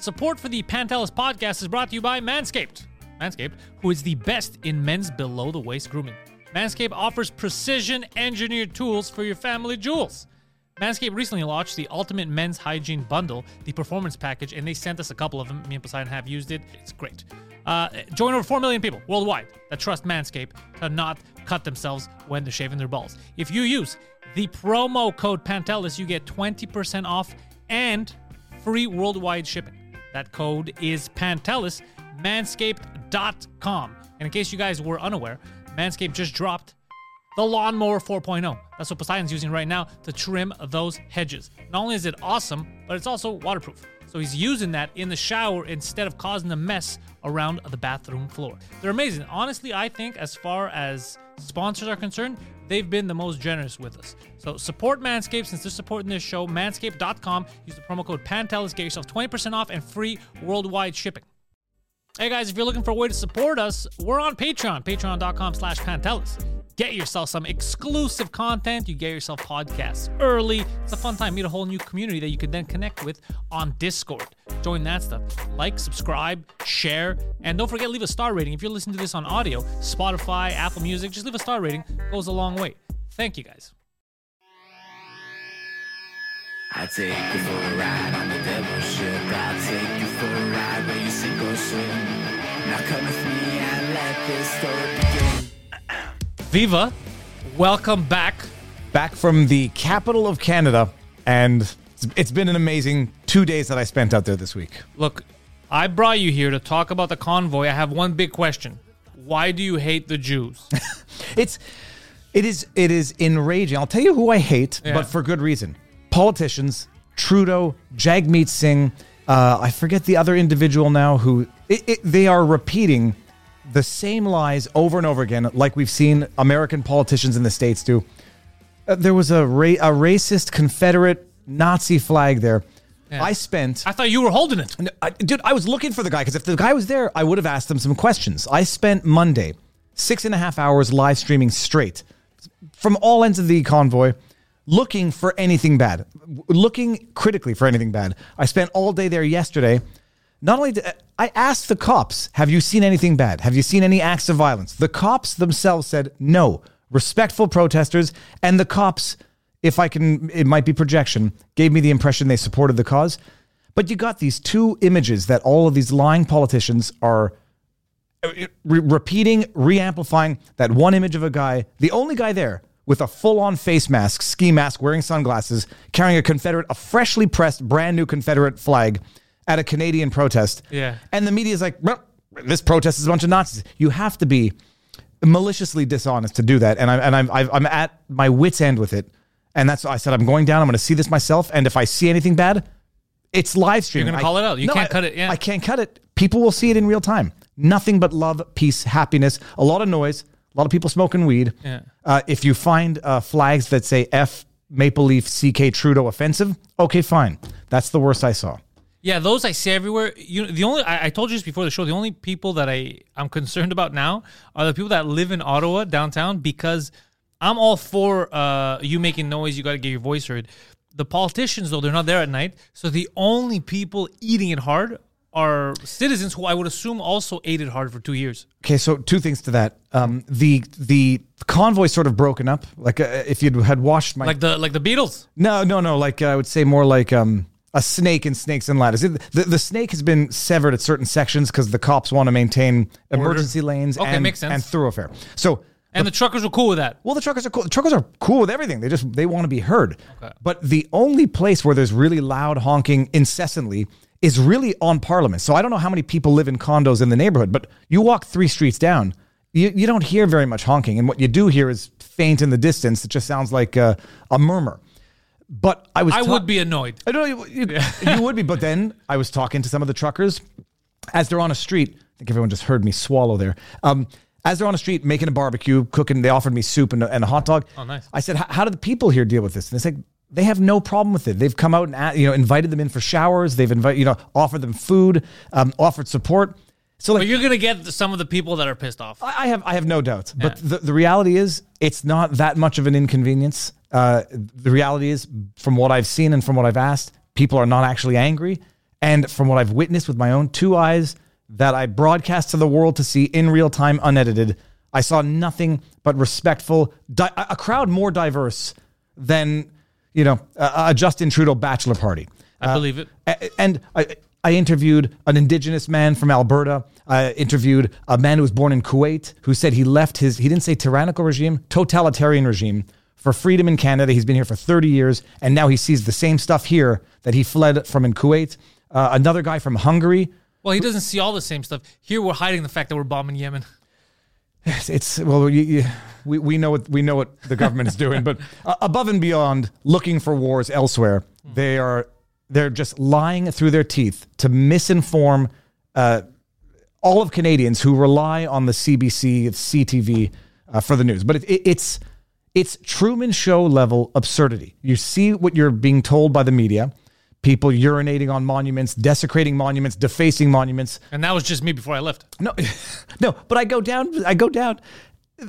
Support for the Pantelis podcast is brought to you by Manscaped. Manscaped, who is the best in men's below the waist grooming. Manscaped offers precision engineered tools for your family jewels. Manscaped recently launched the Ultimate Men's Hygiene Bundle, the performance package, and they sent us a couple of them. Me and Poseidon have used it. It's great. Uh, join over 4 million people worldwide that trust Manscaped to not cut themselves when they're shaving their balls. If you use the promo code Pantelis, you get 20% off and free worldwide shipping. That code is Pantelis, manscaped.com. And in case you guys were unaware, Manscaped just dropped the Lawnmower 4.0. That's what Poseidon's using right now to trim those hedges. Not only is it awesome, but it's also waterproof. So he's using that in the shower instead of causing a mess around the bathroom floor. They're amazing. Honestly, I think as far as sponsors are concerned, they've been the most generous with us. So support Manscaped since they're supporting this show. Manscaped.com. Use the promo code PANTELIS. Get yourself 20% off and free worldwide shipping. Hey guys, if you're looking for a way to support us, we're on Patreon, patreon.com slash Pantelis. Get yourself some exclusive content. You get yourself podcasts early. It's a fun time. Meet a whole new community that you can then connect with on Discord. Join that stuff. Like, subscribe, share, and don't forget leave a star rating. If you're listening to this on audio, Spotify, Apple Music, just leave a star rating. It Goes a long way. Thank you guys. I take you for a ride on the devil's ship. I'll take you for a ride where you sink or swim. Now come with me and let this story begin. Viva, welcome back. back from the capital of Canada, and it's- been an amazing two days that I spent out there this week. Look, I brought you here to talk about the convoy. I have one big question. Why do you hate the Jews? It's it is it is enraging. I'll tell you who I hate, Yeah. but for good reason. Politicians, Trudeau, Jagmeet Singh. Uh, I forget the other individual now who it, it, they are repeating the same lies over and over again, like we've seen American politicians in the states do. Uh, there was a ra- a racist Confederate Nazi flag there. Yeah. I spent I thought you were holding it. No, I, dude, I was looking for the guy because if the guy was there, I would have asked him some questions. I spent Monday six and a half hours live streaming straight from all ends of the convoy, looking for anything bad, looking critically for anything bad. I spent all day there yesterday. Not only did I asked the cops, "Have you seen anything bad? Have you seen any acts of violence?" The cops themselves said no. Respectful protesters, and the cops, if I can, it might be projection, gave me the impression they supported the cause. But you got these two images that all of these lying politicians are uh, re- repeating, re-amplifying that one image of a guy, the only guy there with a full-on face mask, ski mask, wearing sunglasses, carrying a Confederate, a freshly pressed, brand new Confederate flag at a Canadian protest. Yeah. And the media is like, this protest is a bunch of Nazis. You have to be maliciously dishonest to do that. And I'm and I'm I've- I'm at my wits end with it. And that's why I said I'm going down. I'm going to see this myself. And if I see anything bad, it's live streaming. You're gonna call it out. You can't I- cut it, yeah. I can't cut it. People will see it in real time. Nothing but love, peace, happiness. A lot of noise. A lot of people smoking weed. Yeah. Uh, if you find uh, flags that say F Maple Leaf CK Trudeau offensive, okay, fine. That's the worst I saw. Yeah, those I see everywhere. You know, the only I, I told you this before the show. The only people that I I'm concerned about now are the people that live in Ottawa downtown because I'm all for uh, you making noise. You got to get your voice heard. The politicians though they're not there at night, so the only people eating it hard are citizens who I would assume also ate it hard for two years. Okay, so two things to that. Um, the the convoy sort of broken up. Like uh, if you had watched my Like the like the Beatles. no no no like uh, I would say more like um, a snake in snakes and ladders. It- The, the snake has been severed at certain sections because the cops want to maintain emergency lanes Okay, and, makes sense. and thoroughfare. So And the truckers were cool with that. well, the truckers are cool. The truckers are cool with everything. They just they want to be heard. But the only place where there's really loud honking incessantly is really on Parliament. So I don't know how many people live in condos in the neighborhood, but you walk three streets down, you, you don't hear very much honking, and what you do hear is faint in the distance. It just sounds like a, a murmur. But I was I ta- would be annoyed. I don't know. You, you, you would be, but then I was talking to some of the truckers as they're on a street. I think everyone just heard me swallow there. Um, as they're on a street making a barbecue, cooking, they offered me soup and a, and a hot dog. Oh, nice. I said, "How- "How do the people here deal with this?" And they said they have no problem with it. They've come out and you know invited them in for showers. They've invited you know offered them food, um, offered support. So like But you're gonna get some of the people that are pissed off. I I have I have no doubt. But the, the reality is it's not that much of an inconvenience. Uh, the reality is, from what I've seen and from what I've asked, people are not actually angry. And from what I've witnessed with my own two eyes that I broadcast to the world to see in real time, unedited, I saw nothing but respectful, di- a crowd more diverse than you know a, a Justin Trudeau bachelor party. I believe it. And I, I interviewed an indigenous man from Alberta. I interviewed a man who was born in Kuwait who said he left his, he didn't say tyrannical regime, totalitarian regime for freedom in Canada. He's been here for 30 years and now he sees the same stuff here that he fled from in Kuwait. Uh, another guy from Hungary. Well, he doesn't see all the same stuff. Here, we're hiding the fact that we're bombing Yemen. It's, it's well, you, you, we, we know what we know what the government is doing, but uh, above and beyond looking for wars elsewhere, they are they're just lying through their teeth to misinform uh, all of Canadians who rely on the CBC, CTV uh, for the news. But it, it, it's it's Truman Show level absurdity. You see what you're being told by the media. People urinating on monuments, desecrating monuments, defacing monuments. And that was just me before I left. No, no, but I go down. I go down.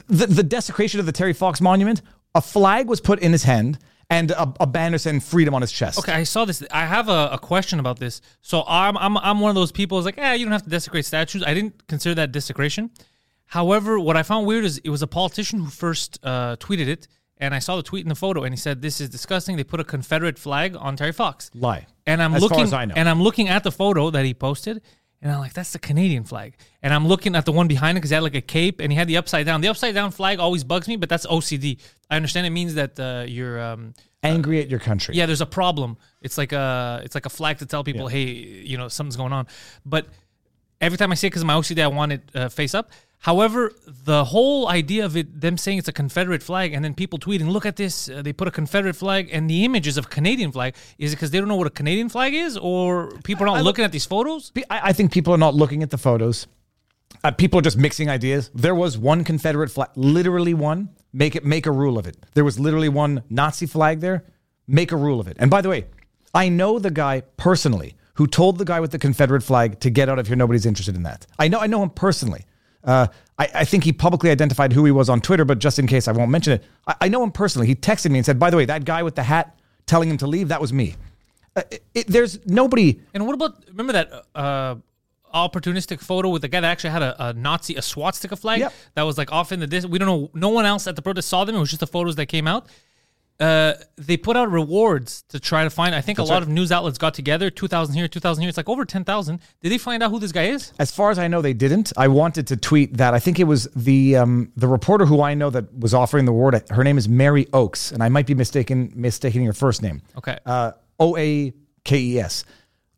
The the desecration of the Terry Fox monument. A flag was put in his hand and a, a banner saying "freedom" on his chest. Okay, I saw this. I have a, a question about this. So I'm I'm I'm one of those people who's like, eh, you don't have to desecrate statues. I didn't consider that desecration. However, what I found weird is it was a politician who first uh, tweeted it, and I saw the tweet in the photo, and he said, "This is disgusting." They put a Confederate flag on Terry Fox. Lie. And I'm As far looking, as I know. and I'm looking at the photo that he posted, and I'm like, "That's the Canadian flag." And I'm looking at the one behind it because he had like a cape, and he had the upside down. The upside down flag always bugs me, but that's OCD. I understand it means that uh, you're. Um, Angry at your country. yeah, there's a problem. It's like a it's like a flag to tell people, hey, you know, something's going on. But every time I say because my OCD, I want it uh, face up. However, the whole idea of it, them saying it's a Confederate flag, and then people tweeting, "Look at this! Uh, they put a Confederate flag," and the images of Canadian flag. Is it because they don't know what a Canadian flag is, or people are not looking at these photos? I, I think people are not looking at the photos. Uh, people are just mixing ideas. There was one Confederate flag, literally one. Make it make a rule of it. There was literally one Nazi flag there. Make a rule of it. And by the way, I know the guy personally who told the guy with the Confederate flag to get out of here. Nobody's interested in that. I know. I know him personally. Uh, I, I think he publicly identified who he was on Twitter, but just in case I won't mention it, I, I know him personally. He texted me and said, "By the way, that guy with the hat telling him to leave, that was me." Uh, it, it- there's nobody. And what about remember that uh, opportunistic photo with the guy that actually had a, a Nazi a swastika flag Yep. that was like off in the distance. We don't know. No one else at the protest saw them. It was just the photos that came out. Uh, they put out rewards to try to find. I think a lot of news outlets got together. Two thousand here, two thousand here. It's like over ten thousand. Did they find out who this guy is? As far as I know, they didn't. I wanted to tweet that. I think it was the um, the reporter who I know that was offering the award. Her name is Mary Oakes, and I might be mistaken mistaking her first name. Okay. Uh, o A K E S,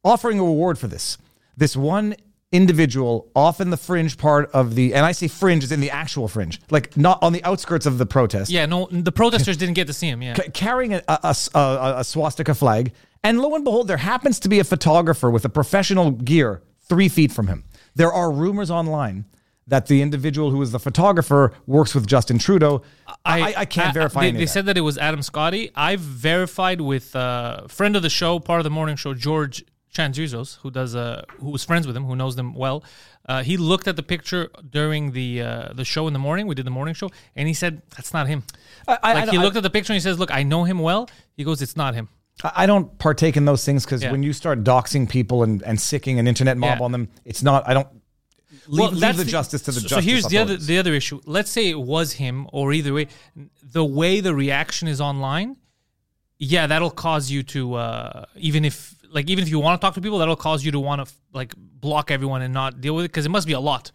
offering a reward for this. This one individual off in the fringe part of the, and I say fringe is in the actual fringe, like not on the outskirts of the protest. Yeah, no, the protesters didn't get to see him. Yeah, ca- carrying a, a, a- a- swastika flag. And lo and behold, there happens to be a photographer with a professional gear three feet from him. There are rumors online that the individual who is the photographer works with Justin Trudeau. I, I, can't verify They, they said that it was Adam Scotti. I've verified with a friend of the show, part of the morning show, George Chanzuzos, who does uh, who was friends with him, who knows them well. Uh, he looked at the picture during the uh, the show in the morning. We did the morning show, and he said that's not him. I, I- like I- he I- looked at the picture and he says, "Look, I know him well." He goes, "It's not him." I don't partake in those things because Yeah. when you start doxing people and, and sicking an internet mob Yeah. on them, it's not, I don't leave, leave that's the, justice to the so, justice So here's the other the other issue. Let's say it was him, or either way, the way the reaction is online, yeah, that'll cause you to uh, even if like even if you want to talk to people, that'll cause you to want to like block everyone and not deal with it because it must be a lot.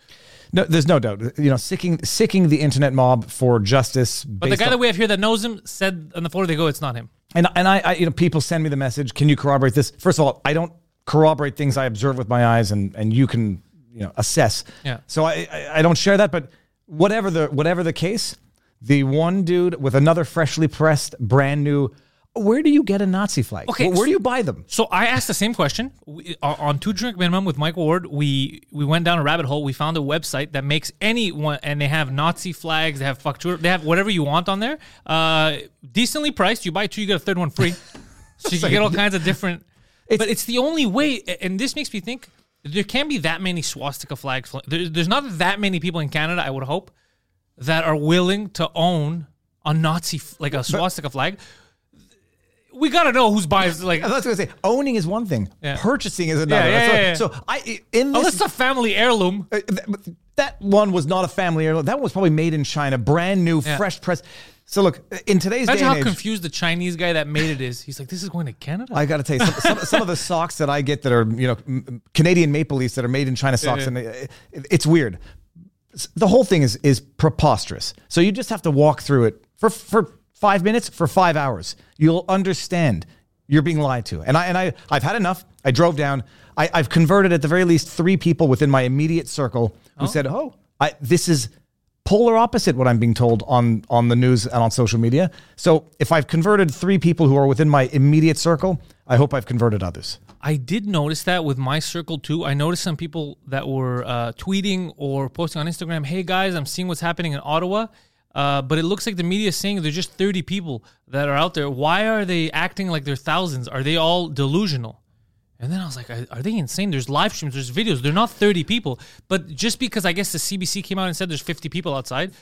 No, there's no doubt. You know, sicking sicking the internet mob for justice. But the guy that we have here that knows him said on the floor they go, it's not him. And and I, I, you know, people send me the message. Can you corroborate this? First of all, I don't corroborate things I observe with my eyes, and and you can you know assess. Yeah. So I I, I don't share that, but whatever the whatever the case, the one dude with another freshly pressed, brand new Where do you get a Nazi flag? Okay, Where, where do you buy them? So I asked the same question we, on two drink minimum with Michael Ward. We we went down a rabbit hole. We found a website that makes any one, and they have Nazi flags. They have factura. They have whatever you want on there. Uh, decently priced. You buy two, you get a third one free. so you can get all kinds of different. but it's the only way, and this makes me think there can't be that many swastika flags. There, there's not that many people in Canada. I would hope that are willing to own a Nazi like a swastika flag. We gotta know who's buying. Like I was going to say owning is one thing, Yeah. purchasing is another. Yeah, yeah, so, so I in this, Unless it's a family heirloom. Uh, th- that one was not a family heirloom. That one was probably made in China, brand new, fresh press. So look, in today's Imagine day how age, confused the Chinese guy that made it is. He's like, this is going to Canada. I got to tell you, some, some, some of the socks that I get that are you know Canadian Maple Leafs that are made in China socks, and it- it's weird. The whole thing is is preposterous. So you just have to walk through it for for five minutes, for five hours. You'll understand you're being lied to. And I and I I've had enough. I drove down. I, I've converted at the very least three people within my immediate circle who said, "Oh, I, this is." polar opposite what I'm being told on on the news and on social media. So if I've converted three people who are within my immediate circle, I hope I've converted others. I did notice that with my circle too. I noticed some people that were uh, tweeting or posting on Instagram, "Hey guys, I'm seeing what's happening in Ottawa." Uh, but it looks like the media is saying there's just 30 people that are out there. Why are they acting like they're thousands? Are they all delusional? And then I was like, are are they insane? There's live streams, there's videos. They're not 30 people. But just because I guess the CBC came out and said there's 50 people outside,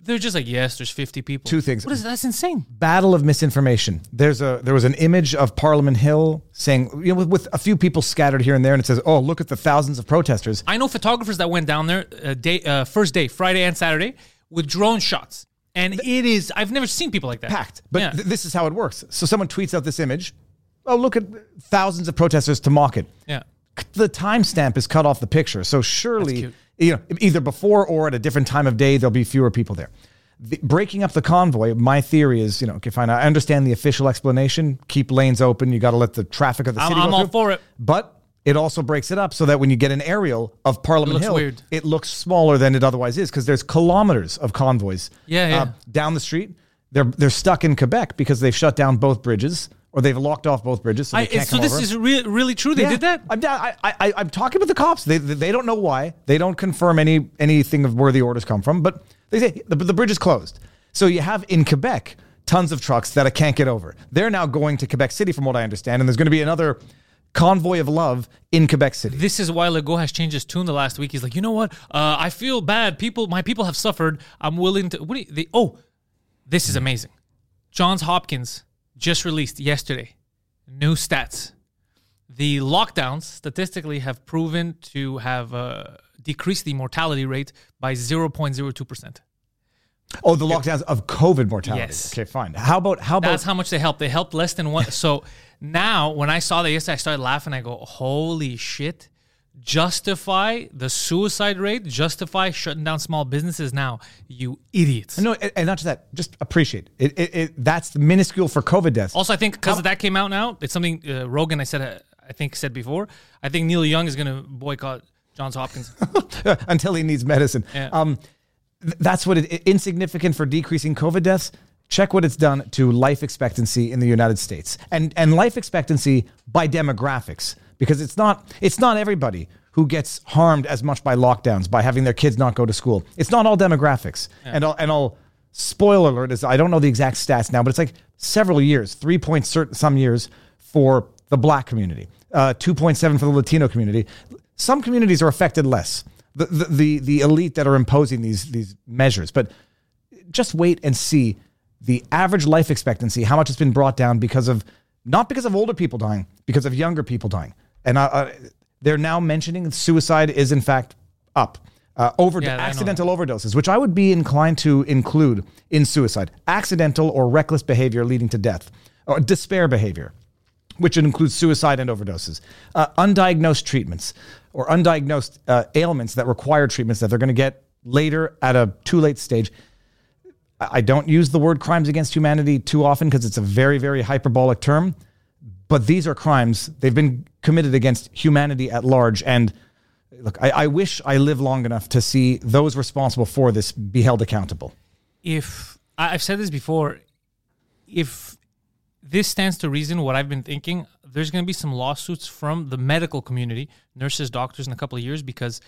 they're just like, yes, there's 50 people. Two things. What is that's insane. Battle of misinformation. There's a there was an image of Parliament Hill saying you know with, with a few people scattered here and there, and it says, "Oh, look at the thousands of protesters." I know photographers that went down there uh, day uh, first day, Friday and Saturday, with drone shots, and it is I've never seen people like that packed. But Yeah. th- this is how it works. So someone tweets out this image. Oh, look at thousands of protesters to mock it. yeah, The timestamp is cut off the picture, so surely you know either before or at a different time of day there'll be fewer people there. The, breaking up the convoy, my theory is, you know, okay, fine. I understand the official explanation. Keep lanes open. You got to let the traffic of the I'm- city. I'm all for it. But it also breaks it up so that when you get an aerial of Parliament looks Hill, weird. it looks smaller than it otherwise is because there's kilometers of convoys. uh, Yeah, yeah. down the street. They're they're stuck in Quebec because they've shut down both bridges or they've locked off both bridges. So, they I, so this over. is re- really true. They Yeah. did that. I'm. I, I, I'm talking with the cops. They, they don't know why. They don't confirm any anything of where the orders come from. But they say the, the bridge is closed. So you have in Quebec tons of trucks that I can't get over. They're now going to Quebec City, from what I understand, and there's going to be another convoy of love in Quebec City. This is why Legault has changed his tune the last week. He's like, you know what? Uh, I feel bad. People, my people have suffered. I'm willing to. What you, they, oh, this is amazing. Johns Hopkins just released yesterday new stats. The lockdowns statistically have proven to have uh, decreased the mortality rate by 0.02 percent. Oh, the lockdowns of COVID mortality. Yes. Okay, fine. How about how about That's how much they helped. They helped less than one. so now, when I saw that yesterday, I started laughing. I go, "Holy shit!" Justify the suicide rate. Justify shutting down small businesses now. You idiots. no, and and not just that. Just appreciate it. It, it. That's minuscule for COVID deaths. Also, I think because that came out now, it's something uh, Rogan I said uh, I think said before. I think Neil Young is going to boycott Johns Hopkins. until he needs medicine. Yeah. Um, that's what it insignificant for decreasing COVID deaths. Check what it's done to life expectancy in the United States and and life expectancy by demographics because it's not it's not everybody who gets harmed as much by lockdowns by having their kids not go to school. It's not all demographics. And I'll and I'll spoiler alert is I don't know the exact stats now, but it's like several years, three point certain some years for the black community, uh, two point seven for the Latino community. Some communities are affected less. The, the the the elite that are imposing these these measures, but just wait and see the average life expectancy, how much it's been brought down because of not because of older people dying, because of younger people dying. And uh, uh, they're now mentioning suicide is in fact up. Uh, over Yeah, accidental overdoses, which I would be inclined to include in suicide, accidental or reckless behavior leading to death, or despair behavior which includes suicide and overdoses, uh, undiagnosed treatments or undiagnosed uh, ailments that require treatments that they're going to get later at a too late stage. I don't use the word crimes against humanity too often because it's a very, very hyperbolic term, but these are crimes. They've been committed against humanity at large. And look, I, I wish I live long enough to see those responsible for this be held accountable. if I've said this before, if this stands to reason. What I've been thinking, there's going to be some lawsuits from the medical community, nurses, doctors, in a couple of years because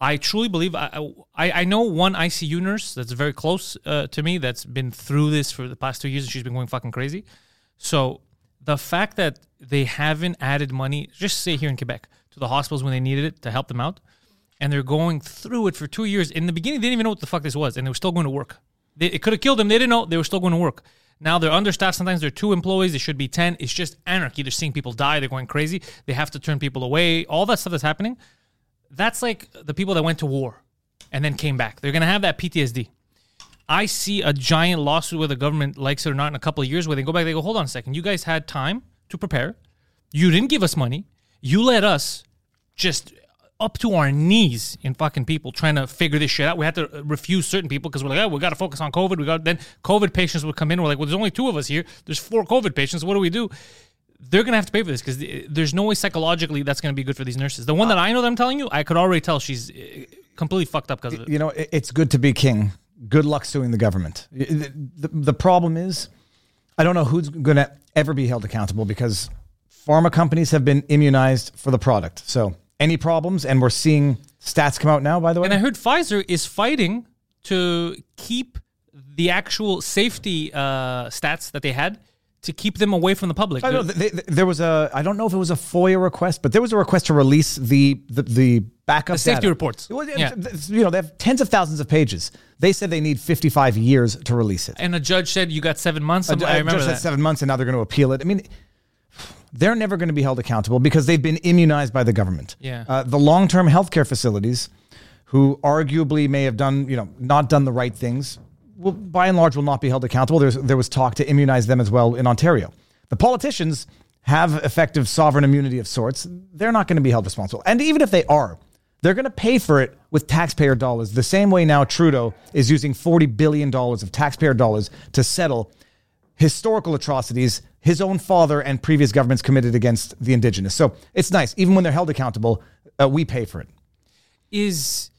I truly believe I I, I know one ICU nurse that's very close uh, to me that's been through this for the past two years and she's been going fucking crazy. So the fact that they haven't added money, just say here in Quebec, to the hospitals when they needed it to help them out, and they're going through it for two years. In the beginning, they didn't even know what the fuck this was, and they were still going to work. They, it could have killed them. They didn't know. They were still going to work. Now they're understaffed. Sometimes they're two employees. They should be 10. It's just anarchy. They're seeing people die. They're going crazy. They have to turn people away. All that stuff that's happening. That's like the people that went to war and then came back. They're going to have that PTSD. I see a giant lawsuit where the government likes it or not in a couple of years where they go back, they go, hold on a second. You guys had time to prepare. You didn't give us money. You let us just up to our knees in fucking people trying to figure this shit out. We had to refuse certain people because we're like, oh, we got to focus on COVID. We got then COVID patients would come in. We're like, well, there's only two of us here. There's four COVID patients. What do we do? They're gonna have to pay for this because there's no way psychologically that's gonna be good for these nurses. The one that I know that I'm telling you, I could already tell she's uh, completely fucked up because of it. You know, it's good to be king. Good luck suing the government. The, the, the problem is, I don't know who's going to ever be held accountable because pharma companies have been immunized for the product. So any problems, and we're seeing stats come out now, by the way. And I heard Pfizer is fighting to keep the actual safety uh, stats that they had to keep them away from the public. I know they, they, there was a. I don't know if it was a FOIA request, but there was a request to release the the, the backup The safety data. reports. Well, Yeah. You know, they have tens of thousands of pages. They said they need 55 years to release it. and a judge said you got seven months. A- I remember judge said that. seven months, and now they're going to appeal it. I mean, they're never going to be held accountable because they've been immunized by the government. Yeah. Uh, the long-term healthcare facilities, who arguably may have done, you know, not done the right things, will by and large will not be held accountable. There's, there was talk to immunize them as well in Ontario. The politicians have effective sovereign immunity of sorts. They're not going to be held responsible, and even if they are. They're going to pay for it with taxpayer dollars, the same way now Trudeau is using $40 billion of taxpayer dollars to settle historical atrocities his own father and previous governments committed against the indigenous. So it's nice. Even when they're held accountable, uh, we pay for it. is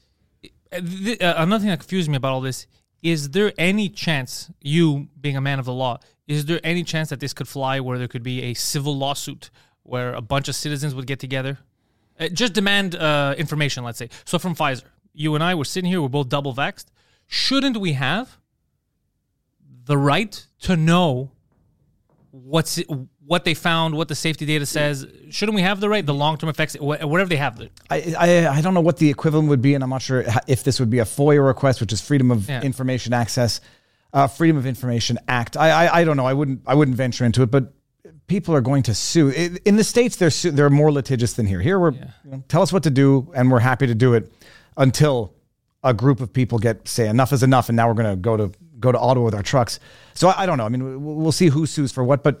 uh, th- uh, another thing that confused me about all this is there any chance you being a man of the law is there any chance that this could fly where there could be a civil lawsuit where a bunch of citizens would get together uh, just demand uh, information let's say so from pfizer you and i were sitting here we're both double vaxxed shouldn't we have the right to know what's what they found what the safety data says shouldn't we have the right the long-term effects whatever they have I, I, I don't know what the equivalent would be, and I'm not sure if this would be a FOIA request, which is Freedom of Yeah. Information Access, uh, Freedom of Information Act. I, I, I don't know. I wouldn't I wouldn't venture into it, but people are going to sue. In the states, they're su- they're more litigious than here. Here, we're you know, tell us what to do, and we're happy to do it until a group of people get say enough is enough, and now we're going to go to go to Ottawa with our trucks. So I, I don't know. I mean, we- we'll see who sues for what, but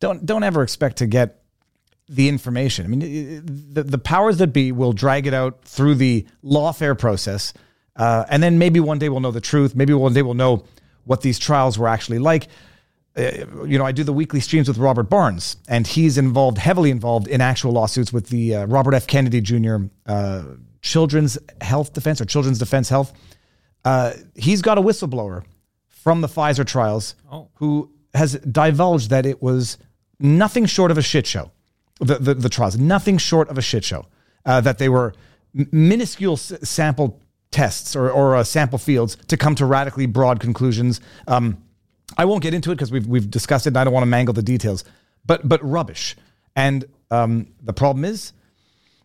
don't don't ever expect to get the information. I mean, the, the powers that be will drag it out through the lawfare process. Uh, and then maybe one day we'll know the truth. Maybe one day we'll know what these trials were actually like. Uh, you know, I do the weekly streams with Robert Barnes, and he's involved, heavily involved in actual lawsuits with the uh, Robert F. Kennedy Jr. Uh, Children's Health Defense or Children's Defense Health. Uh, he's got a whistleblower from the Pfizer trials who has divulged that it was nothing short of a shit show. The, the, the trials, nothing short of a shit show. Uh, that they were m- minuscule s- sample tests or, or uh, sample fields to come to radically broad conclusions. Um, I won't get into it because we've, we've discussed it and I don't want to mangle the details, but, but rubbish. And um, the problem is,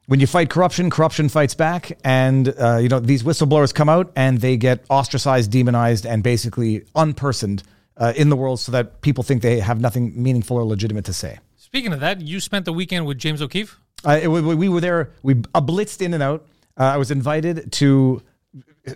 when you fight corruption, corruption fights back, and uh, you know these whistleblowers come out and they get ostracized, demonized, and basically unpersoned uh, in the world, so that people think they have nothing meaningful or legitimate to say. Speaking of that, you spent the weekend with James O'Keefe. Uh, it- we, we were there. We blitzed in and out. Uh, I was invited to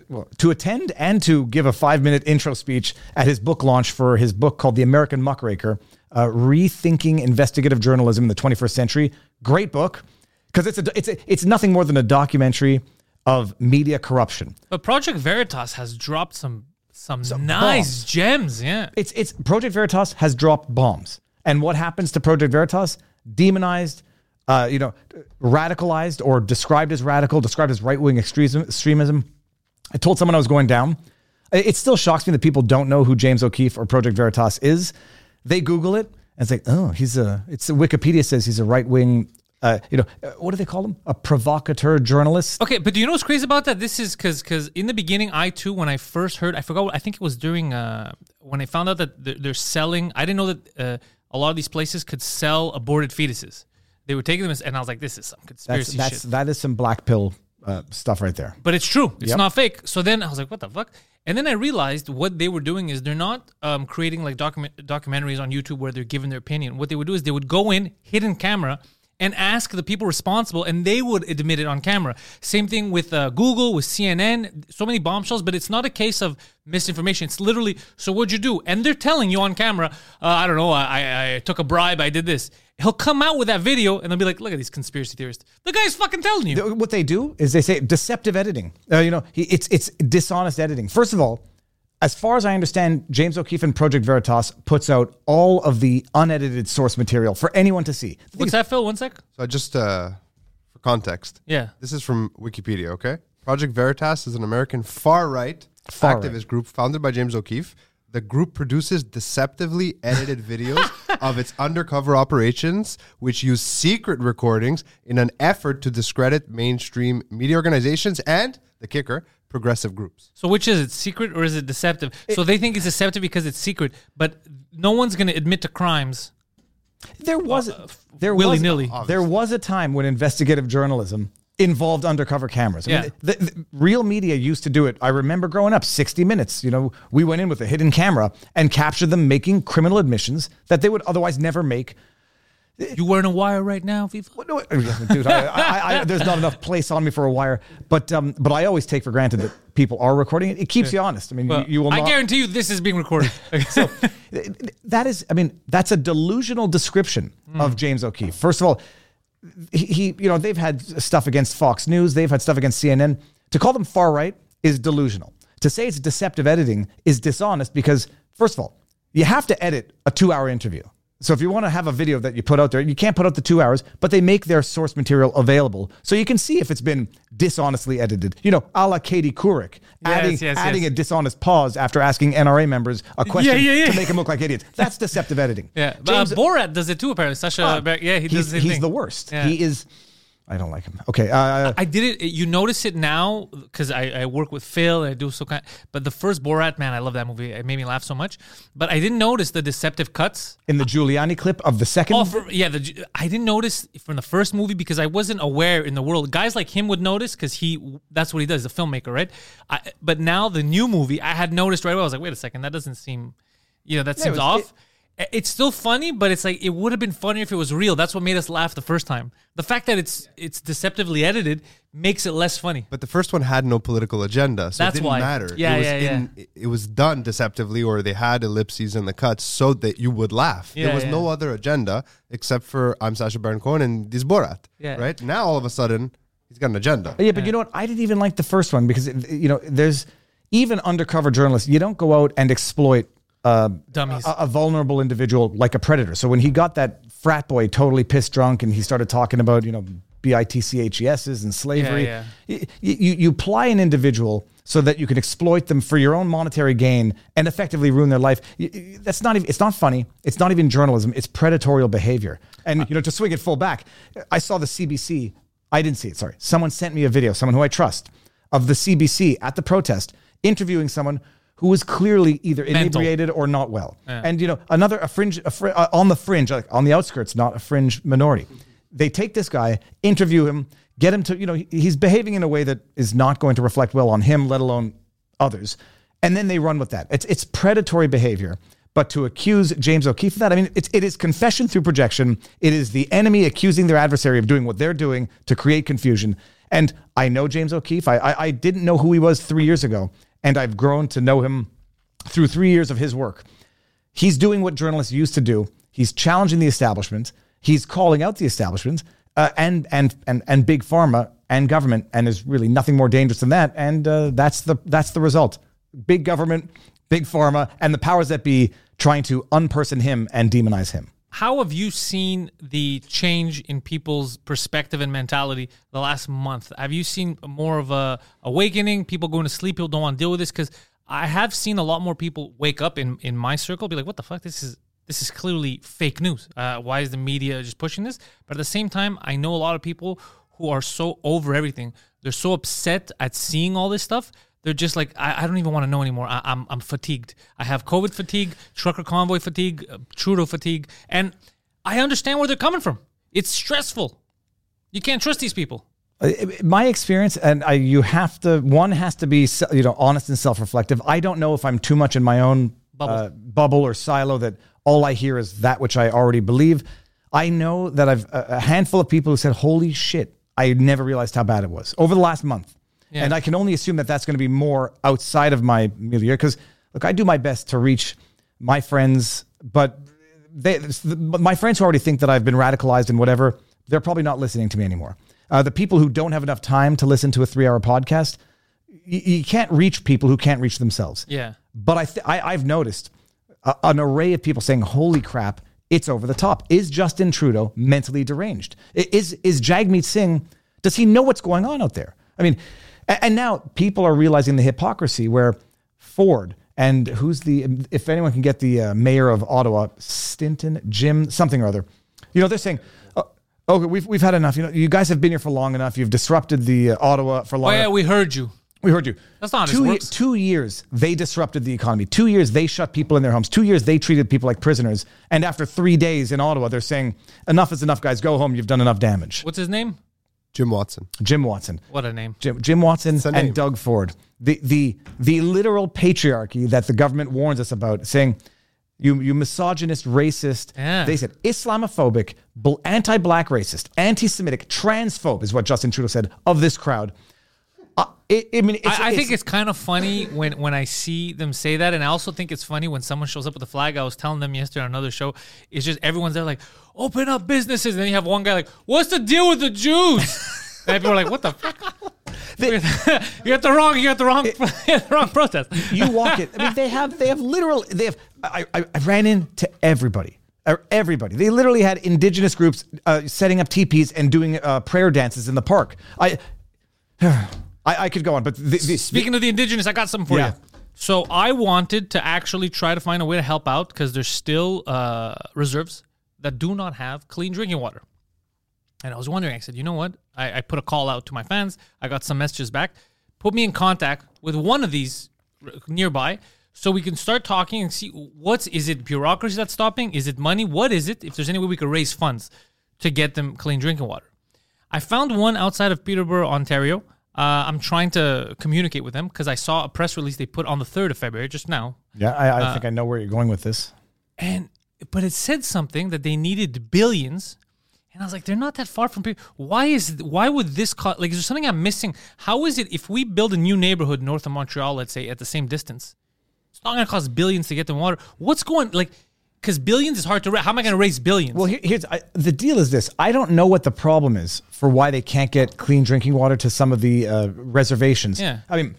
well, to attend and to give a five minute intro speech at his book launch for his book called The American Muckraker: uh, Rethinking Investigative Journalism in the 21st Century. Great book because it's a, it's a, it's nothing more than a documentary of media corruption. But Project Veritas has dropped some some, nice bombs. gems. Yeah. It's it's Project Veritas has dropped bombs, and what happens to Project Veritas? Demonized, uh, you know, radicalized or described as radical, described as right wing extremism. Extremism. I told someone I was going down. It it still shocks me that people don't know who James O'Keefe or Project Veritas is. They Google it And it's like, oh, he's a. It's Wikipedia says he's a right wing. Uh, you know, uh, what do they call them? A provocateur journalist. Okay, but do you know what's crazy about that? This is because because in the beginning, I too, when I first heard, I forgot. What, I think it was during uh, when I found out that they're, they're selling. I didn't know that uh, a lot of these places could sell aborted fetuses. They were taking them, as, and I was like, "This is some That's conspiracy that's shit." that is some black pill uh, stuff right there. But it's true. It's Yep. not fake. So then I was like, "What the fuck?" And then I realized what they were doing is they're not um, creating like document documentaries on YouTube where they're giving their opinion. What they would do is they would go in hidden camera and ask the people responsible, and they would admit it on camera. Same thing with uh, Google, with CNN, so many bombshells. But it's not a case of misinformation. It's literally, so what'd you do? And they're telling you on camera, uh, I don't know, I, I, took a bribe, I did this. He'll come out with that video, and they'll be like, look at these conspiracy theorists. The guy's fucking telling you. What they do is they say deceptive editing. Uh, you know, it's it's dishonest editing. First of all, as far as I understand, James O'Keefe and Project Veritas puts out all of the unedited source material for anyone to see. What's that, Phil? One sec. So just uh, for context, Yeah. this is from Wikipedia. Okay, Project Veritas is an American far-right Far-right. activist group founded by James O'Keefe. The group produces deceptively edited videos of its undercover operations, which use secret recordings in an effort to discredit mainstream media organizations and the kicker, progressive groups. So which is it, secret or is it deceptive? so they think it's deceptive because it's secret, but no one's going to admit to crimes. There was uh, there willy-nilly. was there was a time when investigative journalism involved undercover cameras. I Yeah. mean, the, the real media used to do it. I remember growing up, 60 Minutes. You know, we went in with a hidden camera and captured them making criminal admissions that they would otherwise never make. You wearing a wire right now, Viva? What- no, dude, I, I, I, there's not enough place on me for a wire. But um, but I always take for granted that people are recording it. It keeps you honest. I mean, Well, you, you will. I guarantee you this is being recorded. so that is, I mean, that's a delusional description of James O'Keefe. First of all, he, he, you know, they've had stuff against Fox News, they've had stuff against CNN. To call them far right is delusional. To say it's deceptive editing is dishonest because, first of all, you have to edit a two hour interview. So if you want to have a video that you put out there, you can't put out the two hours, but they make their source material available so you can see if it's been dishonestly edited. You know, a la Katie Couric, adding, yes, adding yes. a dishonest pause after asking NRA members a question yeah, yeah. to make them look like idiots. That's deceptive editing. yeah, but uh, Borat does it too. Apparently, Sacha. Uh, yeah, he does he's, the he's thing. the worst. Yeah. He is. I don't like him. Okay. Uh, I did it. You notice it now because I, I work with Phil and I do so kind. But the first Borat, man, I love that movie. It made me laugh so much. But I didn't notice the deceptive cuts. in the Giuliani clip of the second. Oh, for, yeah. The, I didn't notice from the first movie because I wasn't aware in the world. Guys like him would notice because he that's what he does, the filmmaker, right? I, but now the new movie, I had noticed right away. I was like, wait a second, that doesn't seem, you know, that Yeah, seems was- off. It's still funny, but it's like it would have been funnier if it was real. That's what made us laugh the first time. The fact that it's it's deceptively edited makes it less funny. But the first one had no political agenda, so That's it didn't why. matter. Yeah, it was yeah, in, It was done deceptively, or they had ellipses in the cuts so that you would laugh. Yeah, there was yeah. no other agenda except for I'm Sacha Baron Cohen and this Borat. Yeah. Right now, all of a sudden, he's got an agenda. Oh, yeah, but you know what? I didn't even like the first one because it- you know there's even undercover journalists. You don't go out and exploit uh, Dummies. a, a vulnerable individual like a predator. So when he got that frat boy totally pissed drunk and he started talking about you know bitches's and slavery, Yeah, y- You, you you ply an individual so that you can exploit them for your own monetary gain and effectively ruin their life. That's not even. It's not funny. It's not even journalism. It's predatorial behavior. And you know to swing it full back, I saw the CBC. I didn't see it. Sorry, someone sent me a video. Someone who I trust of the CBC at the protest interviewing someone who was clearly either Mental. inebriated or not well. And you know, another a fringe a fr- uh, on the fringe, like on the outskirts, not a fringe minority. They take this guy, interview him, get him to you know he- he's behaving in a way that is not going to reflect well on him, let alone others. And then they run with that. It's it's predatory behavior. But to accuse James O'Keefe of that, I mean, it's, it is confession through projection. It is the enemy accusing their adversary of doing what they're doing to create confusion. And I know James O'Keefe. I, I, I didn't know who he was three years ago, and I've grown to know him through three years of his work. He's doing what journalists used to do. He's challenging the establishment. He's calling out the establishment uh, and, and and and big pharma and government, and is really nothing more dangerous than that. And uh, that's the that's the result. Big government, big pharma, and the powers that be trying to unperson him and demonize him. How have you seen the change in people's perspective and mentality the last month? Have you seen more of a awakening? People going to sleep, people don't want to deal with this because I have seen a lot more people wake up in in my circle, be like, "What the fuck? This is this is clearly fake news. Uh, why is the media just pushing this? But at the same time, I know a lot of people who are so over everything. They're so upset at seeing all this stuff. They're just like, I, I don't even want to know anymore. I, I'm, I'm fatigued. I have COVID fatigue, trucker convoy fatigue, uh, Trudeau fatigue. And I understand where they're coming from. It's stressful. You can't trust these people. Uh, My experience, and I, you have to. One has to be, you know, honest and self-reflective. I don't know if I'm too much in my own Bubble. uh, bubble or silo that all I hear is that which I already believe. I know that I've a handful of people who said, "Holy shit!" I never realized how bad it was over the last month, Yeah. and I can only assume that that's going to be more outside of my milieu. Because look, I do my best to reach my friends, but they, my friends who already think that I've been radicalized and whatever, they're probably not listening to me anymore. Uh, the people who don't have enough time to listen to a three-hour podcast, you, you can't reach people who can't reach themselves. Yeah. But I, th- I I've noticed a, an array of people saying, "Holy crap, it's over the top." Is Justin Trudeau mentally deranged? Is is Jagmeet Singh? Does he know what's going on out there? I mean, and now people are realizing the hypocrisy where Ford and who's the if anyone can get the uh, mayor of Ottawa, Stinton, Jim something or other, you know, they're saying. "Oh, Okay, we've we've had enough. You know, you guys have been here for long enough. You've disrupted the uh, Ottawa for long. Oh, yeah, enough. we heard you. We heard you. That's not two, works. two years they disrupted the economy. Two years they shut people in their homes. Two years they treated people like prisoners. And after three days in Ottawa, they're saying, "Enough is enough, guys. Go home. You've done enough damage." What's his name? Jim Watson. Jim Watson, What a name. Jim, Jim Watson, a name. and Doug Ford, the the the literal patriarchy that the government warns us about, saying. You, you misogynist, racist. Yeah. They said Islamophobic, anti-black racist, anti-Semitic, transphobe is what Justin Trudeau said of this crowd. Uh, I I mean, it's, I, I think it's kind of funny when, when I see them say that, and I also think it's funny when someone shows up with a flag. I was telling them yesterday on another show, it's just everyone's there like, open up businesses, and then you have one guy like, what's the deal with the Jews? and people are like, what the fuck? you got the wrong, you got the wrong, got the wrong protest. you walk it. I mean, they have they have literal they have. I I, I ran into everybody. uh, Everybody. They literally had indigenous groups uh, setting up teepees and doing uh, prayer dances in the park. I, I, I could go on, but the, the, Speaking of the indigenous, I got something for Yeah. you. So I wanted to actually try to find a way to help out because there's still uh, reserves that do not have clean drinking water. And I was wondering, I said, you know what? I, I put a call out to my fans. I got some messages back. Put me in contact with one of these nearby so we can start talking and see what's is it bureaucracy that's stopping? Is it money? What is it? If there's any way we could raise funds to get them clean drinking water. I found one outside of Peterborough, Ontario. Uh, I'm trying to communicate with them because I saw a press release they put on the 3rd of February, just now. yeah, I, I think I know where you're going with this. And but it said something that they needed billions, and I was like, they're not that far from people. Why is why would this cost? Like, is there something I'm missing? How is it if we build a new neighborhood north of Montreal, let's say, at the same distance, it's not going to cost billions to get them water? What's going like? Because billions is hard to. Ra- How am I going to raise billions? Well, here, here's I, the deal: is this? I don't know what the problem is for why they can't get clean drinking water to some of the uh, reservations. Yeah. I mean,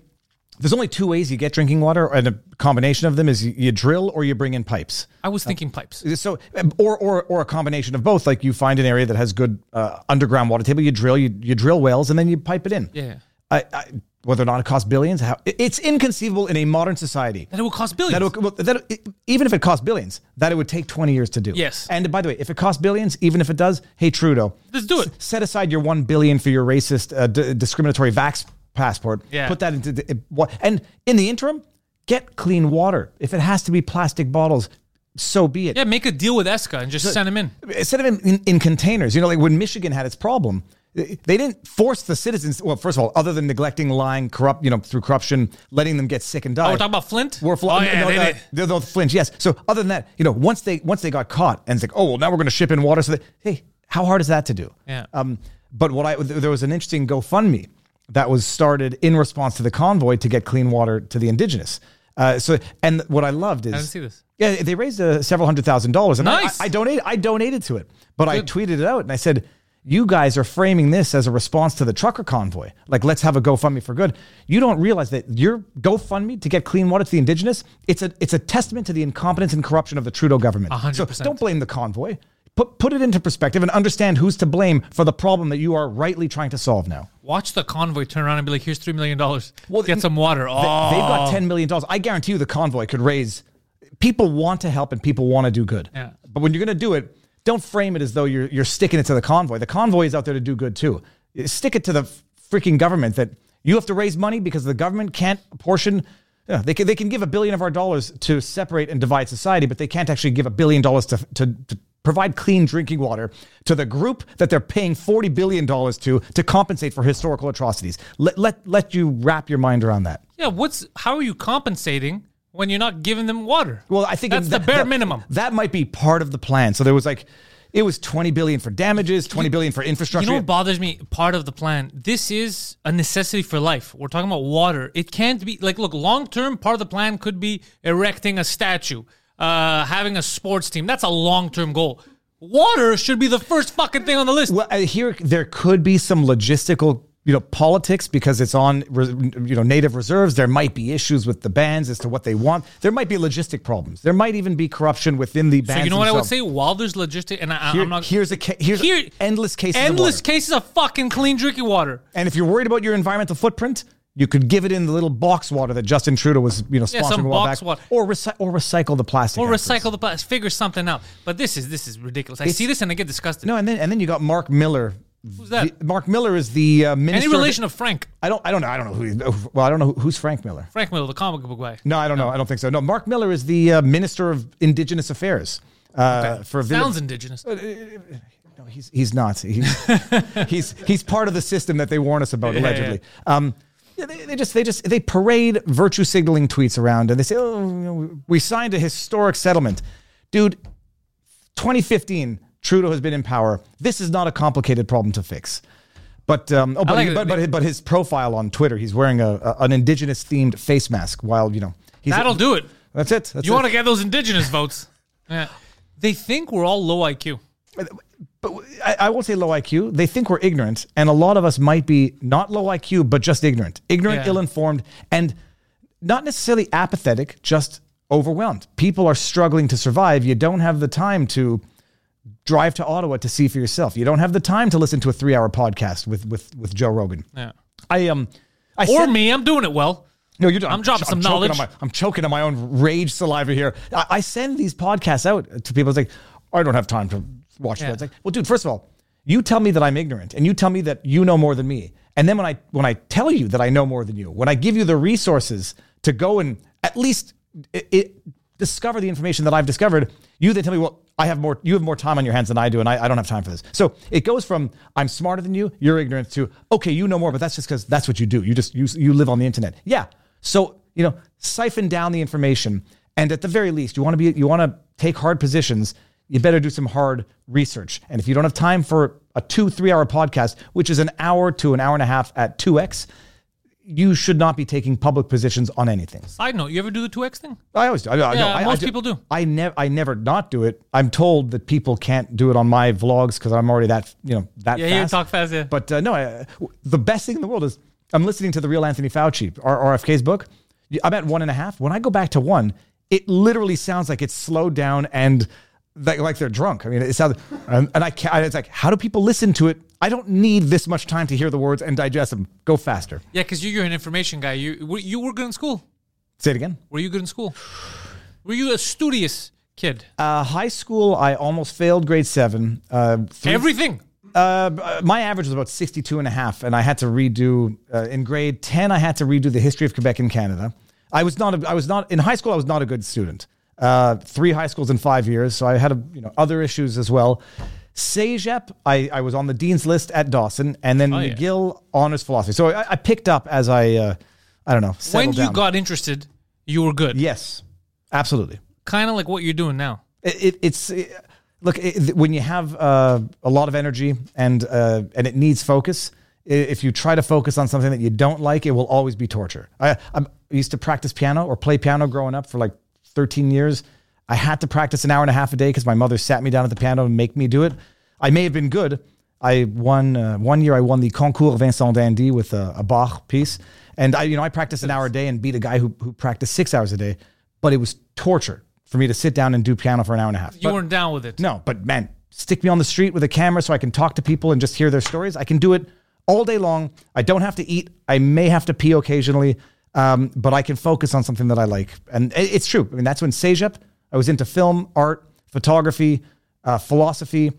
there's only two ways you get drinking water, and a combination of them is you, drill or you bring in pipes. I was thinking pipes. So, or or or a combination of both. Like you find an area that has good uh, underground water table, you drill, you you drill wells, and then you pipe it in. Yeah. I, I, whether or not it costs billions, how it's inconceivable in a modern society. That it will cost billions. That, it, well, that it- even if it costs billions, that it would take 20 years to do. Yes. And by the way, if it costs billions, even if it does, hey Trudeau, Let's do it. s- set aside your 1 billion for your racist uh, d- discriminatory vax passport. Yeah. Put that into the, what and in the interim, get clean water. If it has to be plastic bottles, so be it. yeah, make a deal with Eska and just send them in. Instead of in, in, in containers, you know, like when Michigan had its problem, they they didn't force the citizens. Well, first of all, other than neglecting, lying, corrupt, you know, through corruption, letting them get sick and die. Oh, we're talking about Flint. We're fl- Oh, yeah, no, they no, they're Flint, yes. So other than that, you know, once they once they got caught and it's like, oh well, now we're going to ship in water. So that hey, how hard is that to do? Yeah. Um, but what I there was an interesting GoFundMe that was started in response to the convoy to get clean water to the indigenous. Uh, so and what I loved is I didn't see this. yeah, they raised uh, several hundred thousand dollars, and I- Nice. I, I donated. I donated to it, but I tweeted it out and I said, "You guys are framing this as a response to the trucker convoy. Like, let's have a GoFundMe for good. You don't realize that your GoFundMe to get clean water to the indigenous. It's a it's a testament to the incompetence and corruption of the Trudeau government. A hundred So don't blame the convoy. Put put it into perspective and understand who's to blame for the problem that you are rightly trying to solve now. Watch the convoy turn around and be like, "Here's three million dollars. Well, Get some water." Oh, They- They've got oh. ten million dollars. I guarantee you, the convoy could raise people want to help and people want to do good. Yeah. But when you're going to do it, don't frame it as though you're you're sticking it to the convoy. The convoy is out there to do good too. Stick it to the freaking government that you have to raise money because the government can't apportion. Yeah, they can they can give a billion of our dollars to separate and divide society, but they can't actually give a billion dollars to to. to Provide clean drinking water to the group that they're paying forty billion dollars to to compensate for historical atrocities. Let, let let you wrap your mind around that. Yeah, what's how are you compensating when you're not giving them water? Well, I think that's that- the bare that- minimum. That might be part of the plan. So there was like, it was twenty billion for damages, twenty billion for infrastructure. You know what bothers me? Part of the plan. This is a necessity for life. We're talking about water. It can't be like look long term. Part of the plan could be erecting a statue, uh, having a sports team. That's a long term goal. Water should be the first fucking thing on the list. Well, uh, here there could be some logistical, you know, politics because it's on, you know, native reserves. There might be issues with the bands as to what they want. There might be logistic problems. There might even be corruption within the bands. So you know what I would say? While there's logistic, and I, Here- I'm not here's a ca- here's Here- endless cases. of endless water. cases of fucking clean drinking water. And if you're worried about your environmental footprint, you could give it in the little box water that Justin Trudeau was, you know, sponsoring Yeah, some a while box back, water. or recy- or recycle the plastic, Or afterwards. recycle the plastic. Figure something out. But this is this is ridiculous. I It's- see this and I get disgusted. No, and then and then you got Marc Miller. Who's that? The- Marc Miller is the uh, minister. Any of- relation of Frank? I don't. I don't know. I don't know who. He, well, I don't know who, who's Frank Miller. Frank Miller, the comic book guy. No, I don't know. I don't think so. No, Marc Miller is the uh, minister of Indigenous Affairs uh, for Villa- Sounds indigenous. No, he's he's not. He's he's he's part of the system that they warn us about Yeah, allegedly. Um, yeah, they, they just they just they parade virtue signaling tweets around and they say, "Oh, we signed a historic settlement, dude." 2015, Trudeau has been in power. This is not a complicated problem to fix. But um, oh, but, like but, but his- but his profile on Twitter, he's wearing a, a an indigenous themed face mask while you know he's That'll do it. That's it. That's You want to get those indigenous votes? Yeah. They think we're all low IQ. But I, I won't say low IQ. They think we're ignorant, and a lot of us might be not low IQ, but just ignorant, ignorant, Yeah. ill-informed, and not necessarily apathetic, just overwhelmed. People are struggling to survive. You don't have the time to drive to Ottawa to see for yourself. You don't have the time to listen to a three-hour podcast with with with Joe Rogan. Yeah. I um, I Or said- me, I'm doing it well. no, you're. I'm dropping some choking knowledge. On my, I'm choking on my own rage saliva here. I, I send these podcasts out to people. It's like I don't have time to watch Yeah. that. It's like, well, dude. First of all, you tell me that I'm ignorant, and you tell me that you know more than me. And then when I when I tell you that I know more than you, when I give you the resources to go and at least it, it, discover the information that I've discovered, you then tell me, well, I have more. You have more time on your hands than I do, and I, I don't have time for this. So it goes from I'm smarter than you, you're ignorant, to okay, you know more, but that's just because that's what you do. You just you you live on the internet. Yeah. So you know, siphon down the information, and at the very least, you want to be you want to take hard positions. You better do some hard research. And if you don't have time for a two three hour podcast, which is an hour to an hour and a half at two x, you should not be taking public positions on anything. Side note, you ever do the 2X thing? I always do. I, I, no, Yeah, I- I most people do. I never, I never not do it. I'm told that people can't do it on my vlogs because I'm already that, you know, that Yeah, fast. you talk fast, yeah. But uh, no, I, the best thing in the world is I'm listening to the real Anthony Fauci, R- RFK's book. I'm at one and a half. When I go back to one, it literally sounds like it's slowed down and like, like they're drunk. I mean, it sounds, and, and I can't, it's like, how do people listen to it? I don't need this much time to hear the words and digest them. Go faster. Yeah, because you're an information guy. You were, you were good in school. Say it again. Were you good in school? Were you a studious kid? Uh, high school, I almost failed grade seven. Uh, three- Everything. Uh, my average was about 62 and a half, and I had to redo uh, in grade 10. I had to redo the history of Quebec and Canada. I was not. A, I was not in high school. I was not a good student. Uh, three high schools in five years, so I had a, you know other issues as well. CEGEP, I, I was on the dean's list at Dawson, and then Oh, yeah. McGill honors philosophy. So I, I picked up as I, uh, I don't know, When you down. got interested, you were good. yes, absolutely. Kind of like what you're doing now. It, it, it's it, look it, when you have uh, a lot of energy and uh, and it needs focus. If you try to focus on something that you don't like, it will always be torture. I, I used to practice piano or play piano growing up for like 13 years. I had to practice an hour and a half a day because my mother sat me down at the piano and make me do it. I may have been good. I won uh, one year. I won the concours Vincent d'Indy with a, a Bach piece, and I, you know, I practiced an hour a day and beat a guy who who practiced six hours a day. But it was torture for me to sit down and do piano for an hour and a half. You But- weren't down with it. no, but man, stick me on the street with a camera so I can talk to people and just hear their stories. I can do it all day long. I don't have to eat. I may have to pee occasionally, um, but I can focus on something that I like. And it's true. I mean, that's when CEGEP, I was into film, art, photography, uh, philosophy,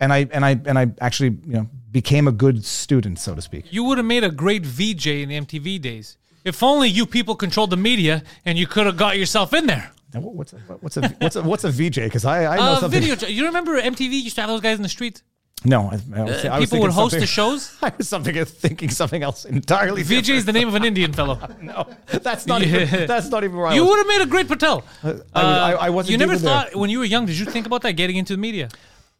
and I and I and I actually you know became a good student, so to speak. You would have made a great VJ in the MTV days. If only you people controlled the media and you could have got yourself in there. Now, What's a, what's a what's a what's a VJ? Because I I know Uh, something. video. You remember MTV used to have those guys in the street? No, I, I was, I was Uh, People would host the shows. I was something thinking something else entirely. VJ is the name of an Indian fellow. No, that's not Yeah. even that's not even I You would have made a great Patel. I, was- I, I wasn't. you never even there. thought when you were young. Did you think about that getting into the media?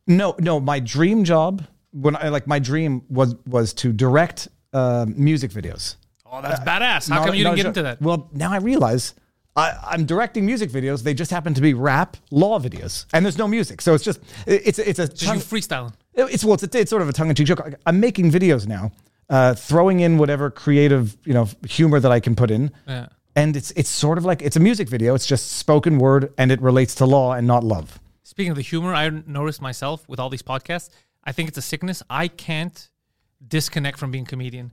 No, no. My dream job, when I like my dream was was to direct uh, music videos. Oh, that's badass. How come you didn't get into that? Well, now I realize I, I'm directing music videos. They just happen to be rap law videos, and there's no music, so it's just it's it's a Just you freestyling. It's well, it's, it's sort of a tongue in cheek joke. I'm making videos now, uh, throwing in whatever creative you know humor that I can put in. Yeah. And it's it's sort of like it's a music video. It's just spoken word, and it relates to law and not love. Speaking of the humor, I noticed myself with all these podcasts. I think it's a sickness. I can't disconnect from being a comedian.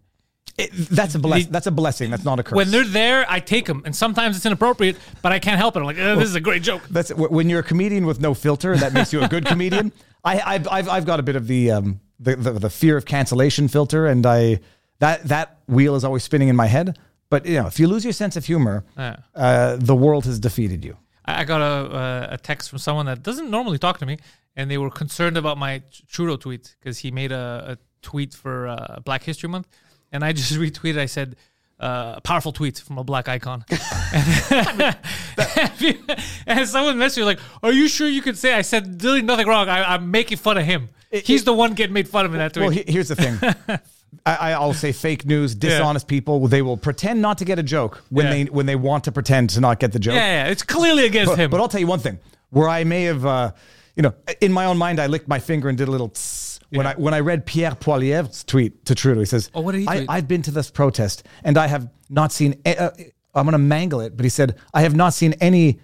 It, that's a bless, That's a blessing. That's not a curse. When they're there, I take them, and sometimes it's inappropriate, but I can't help it. I'm like, "Eh, this is a great joke. That's when you're a comedian with no filter. That makes you a good comedian. I, I've, I've I've got a bit of the um the, the the fear of cancellation filter, and I that that wheel is always spinning in my head. But you know, if you lose your sense of humor, Yeah. uh, the world has defeated you. I got a, uh, a text from someone that doesn't normally talk to me, and they were concerned about my Trudeau tweet because he made a, a tweet for uh, Black History Month, and I just retweeted. I said, uh, "Powerful tweet from a black icon," and, and someone messaged me like, "Are you sure you could say?" I said, "Literally nothing wrong. I, I'm making fun of him. He's the one getting made fun of in that tweet." Well, he, here's the thing. I, I'll say fake news, dishonest people. They will pretend not to get a joke when Yeah. they when they want to pretend to not get the joke. yeah, yeah, it's clearly against But, him. but I'll tell you one thing: where I may have, uh, you know, in my own mind, I licked my finger and did a little. Tss when Yeah. I when I read Pierre Poilievre's tweet to Trudeau, he says, Oh, what did he I, I've been to this protest and I have not seen. Uh, I'm going to mangle it, but he said, I have not seen any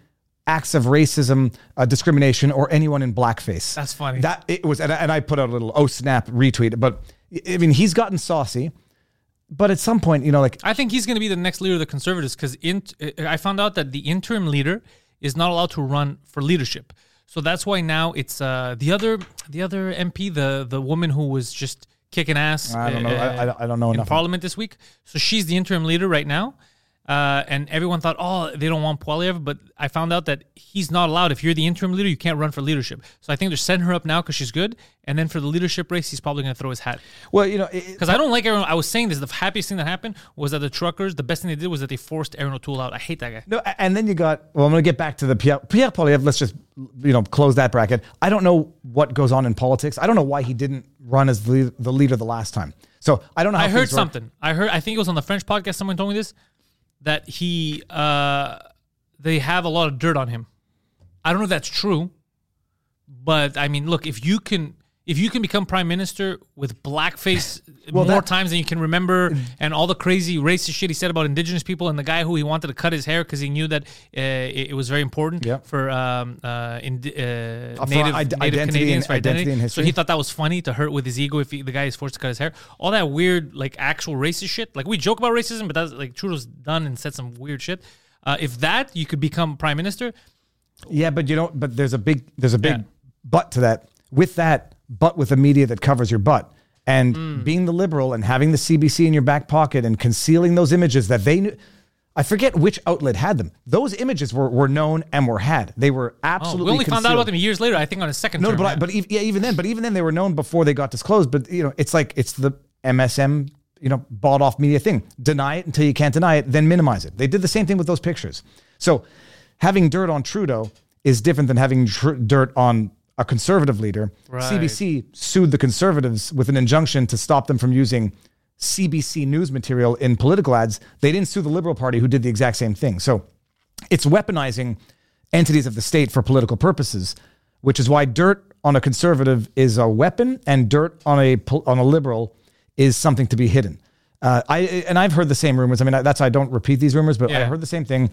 acts of racism, uh, discrimination, or anyone in blackface. That's funny. That it was, and I, and I put out a little oh snap retweet. But I mean, he's gotten saucy. But at some point, you know, like I think he's going to be the next leader of the Conservatives because I found out that the interim leader is not allowed to run for leadership. So that's why now it's uh, the other the other MP, the the woman who was just kicking ass. I don't know. I- uh, I- I don't know in enough. Parliament this week. So she's the interim leader right now. Uh, and everyone thought, oh, they don't want Poilievre, but I found out that he's not allowed. If you're the interim leader, you can't run for leadership. So I think they're setting her up now because she's good, and then for the leadership race, he's probably going to throw his hat. well, you know, Because I don't like Aaron. I was saying this. The happiest thing that happened was that the truckers. The best thing they did was that they forced Aaron O'Toole out. I hate that guy. No, and then you got. Well, I'm going to get back to the Pierre, Pierre Poilievre. Let's just you know close that bracket. I don't know what goes on in politics. I don't know why he didn't run as the, the leader the last time. So I don't know. How I heard things work. something. I heard. I think it was on the French podcast. Someone told me this that he uh they have a lot of dirt on him. I don't know if that's true, but I mean, look, if you can. If you can become prime minister with blackface Well, more that- times than you can remember, and all the crazy racist shit he said about indigenous people, and the guy who he wanted to cut his hair because he knew that uh, it, it was very important Yep. for um, uh, in, uh, for native, native identity Canadians and- for identity. identity So he thought that was funny to hurt with his ego if he, the guy is forced to cut his hair. All that weird, like actual racist shit. Like we joke about racism, but that's like Trudeau's done and said some weird shit. Uh, if that you could become prime minister, Yeah, but you know, but there's a big there's a big Yeah. but to that. With that, but with a media that covers your butt. And Mm. being the liberal and having the CBC in your back pocket and concealing those images that they knew. I forget which outlet had them. Those images were, were known and were had. They were absolutely. oh, absolutely. we only found out about them years later. I think on a second No, term. but I, but yeah, even then, but even then, they were known before they got disclosed. But you know, it's like it's the MSM, you know, bought off media thing. Deny it until you can't deny it, then minimize it. They did the same thing with those pictures. So having dirt on Trudeau is different than having tr- dirt on a conservative leader. Right. CBC sued the conservatives with an injunction to stop them from using CBC news material in political ads. They didn't sue the Liberal Party, who did the exact same thing. So it's weaponizing entities of the state for political purposes, which is why dirt on a conservative is a weapon, and dirt on a on a liberal is something to be hidden. Uh, I and I've heard the same rumors. I mean, that's why I don't repeat these rumors, but I heard the same thing.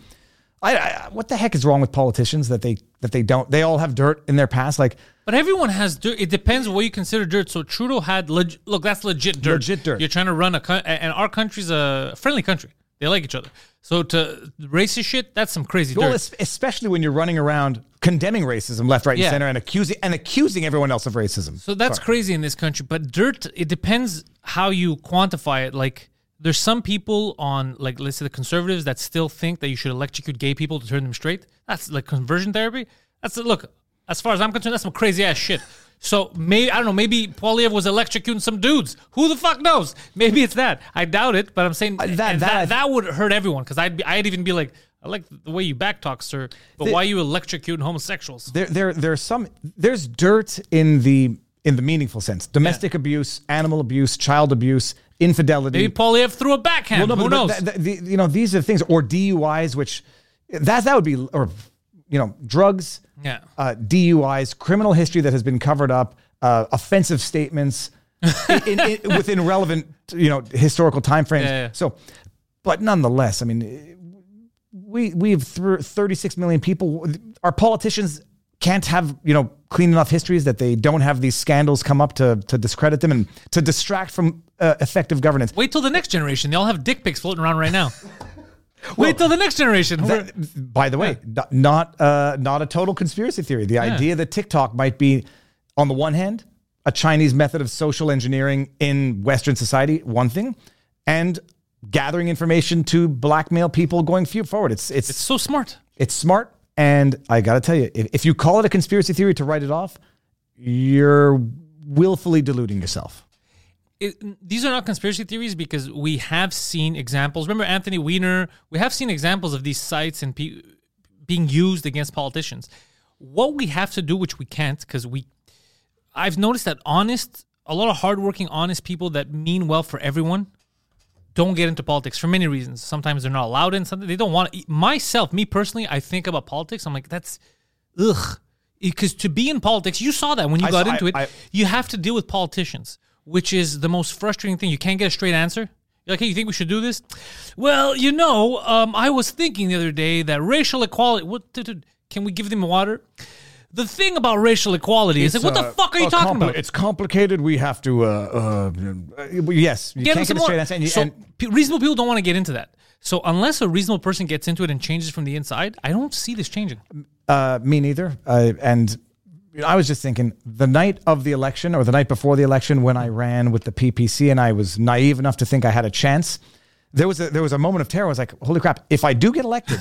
I, I what the heck is wrong with politicians that they that they don't they all have dirt in their past like But everyone has dirt. It depends what you consider dirt. So Trudeau had leg- look. That's legit dirt. Legit dirt. You're trying to run a and our country's a friendly country. They like each other. So to racist shit, that's some crazy Well, dirt. especially when you're running around condemning racism left, right, Yeah. and center, and accusing and accusing everyone else of racism. So that's crazy in this country. But dirt, it depends how you quantify it. Like, there's some people on, like, let's say the conservatives that still think that you should electrocute gay people to turn them straight. That's like conversion therapy. That's look. As far as I'm concerned, that's some crazy ass shit. So maybe I don't know. Maybe Poilievre was electrocuting some dudes. Who the fuck knows? Maybe it's that. I doubt it. But I'm saying Uh, that- that that, that would hurt everyone because I'd be, I'd even be like, I like the way you backtalk, sir. But why you electrocuting homosexuals? there there there's some there's dirt in the in the meaningful sense domestic abuse animal abuse child abuse infidelity Maybe Poilievre threw a backhand. Well, no, Who knows? but th- th- the- you know these are things or duis which that that would be or you know drugs Yeah. uh, duis criminal history that has been covered up uh, offensive statements in, in, in- within relevant you know historical time frames Yeah, yeah. so but nonetheless i mean we we've through 36 million people our politicians can't have you know clean enough histories that they don't have these scandals come up to to discredit them and to distract from uh, effective governance Wait till the next generation. They all have dick pics floating around right now. Wait till the next generation. That- by the way, n- not uh, not a total conspiracy theory. The idea that TikTok might be, on the one hand, a Chinese method of social engineering in Western society, one thing, and gathering information to blackmail people going forward. It's it's it's so smart. it's smart, and I got to tell you, if, if you call it a conspiracy theory to write it off, you're willfully deluding yourself. It, these are not conspiracy theories because we have seen examples. Remember Anthony Weiner? We have seen examples of these sites and pe- being used against politicians. What we have to do, which we can't, because we, I've noticed that honest, a lot of hardworking, honest people that mean well for everyone, don't get into politics for many reasons. Sometimes they're not allowed in. Something they don't want. Myself, me personally, I think about politics. I'm like, that's ugh. Because to be in politics, you saw that when you I got saw- into I- it. I- you have to deal with politicians, which is the most frustrating thing. You can't get a straight answer. You're like, hey, you think we should do this? Well, you know, um, I was thinking the other day that racial equality. What? Can we give them water? The thing about racial equality is like, what the uh, fuck are you talking about? It's complicated. We have to. Uh, uh, uh, yes, you Get can't some get a straight answer. And, you, so and pe- reasonable people don't want to get into that. So unless a reasonable person gets into it and changes from the inside, I don't see this changing. Uh, me neither. Uh, and you know, I was just thinking the night of the election or the night before the election when I ran with the PPC and I was naive enough to think I had a chance. There was a there was a moment of terror. I was like, "Holy crap! If I do get elected,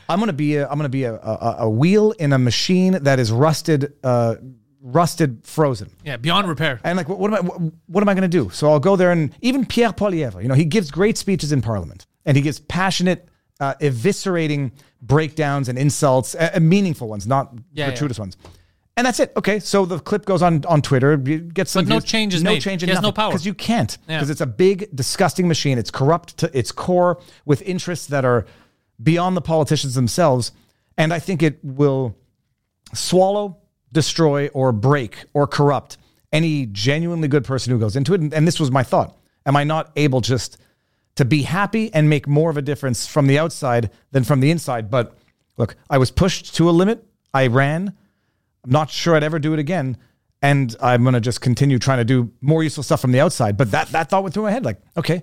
I'm gonna be a, I'm gonna be a, a, a wheel in a machine that is rusted, uh, rusted, frozen." Yeah, beyond repair. And like, what, what am I? What, what am I going to do? So I'll go there, and even Pierre Poilievre, you know, he gives great speeches in Parliament, and he gives passionate, uh, eviscerating breakdowns and insults, uh, meaningful ones, not Yeah, gratuitous ones. And that's it. Okay, so the clip goes on on Twitter, you get some, But no change is no made. change, He has no power. because you can't, Yeah. because it's a big, disgusting machine. It's corrupt to its core with interests that are beyond the politicians themselves, and I think it will swallow, destroy, or break or corrupt any genuinely good person who goes into it. And, and this was my thought. Am I not able just to be happy and make more of a difference from the outside than from the inside? But look, I was pushed to a limit. I ran. Not sure I'd ever do it again. And I'm going to just continue trying to do more useful stuff from the outside. But that, that thought went through my head like, okay,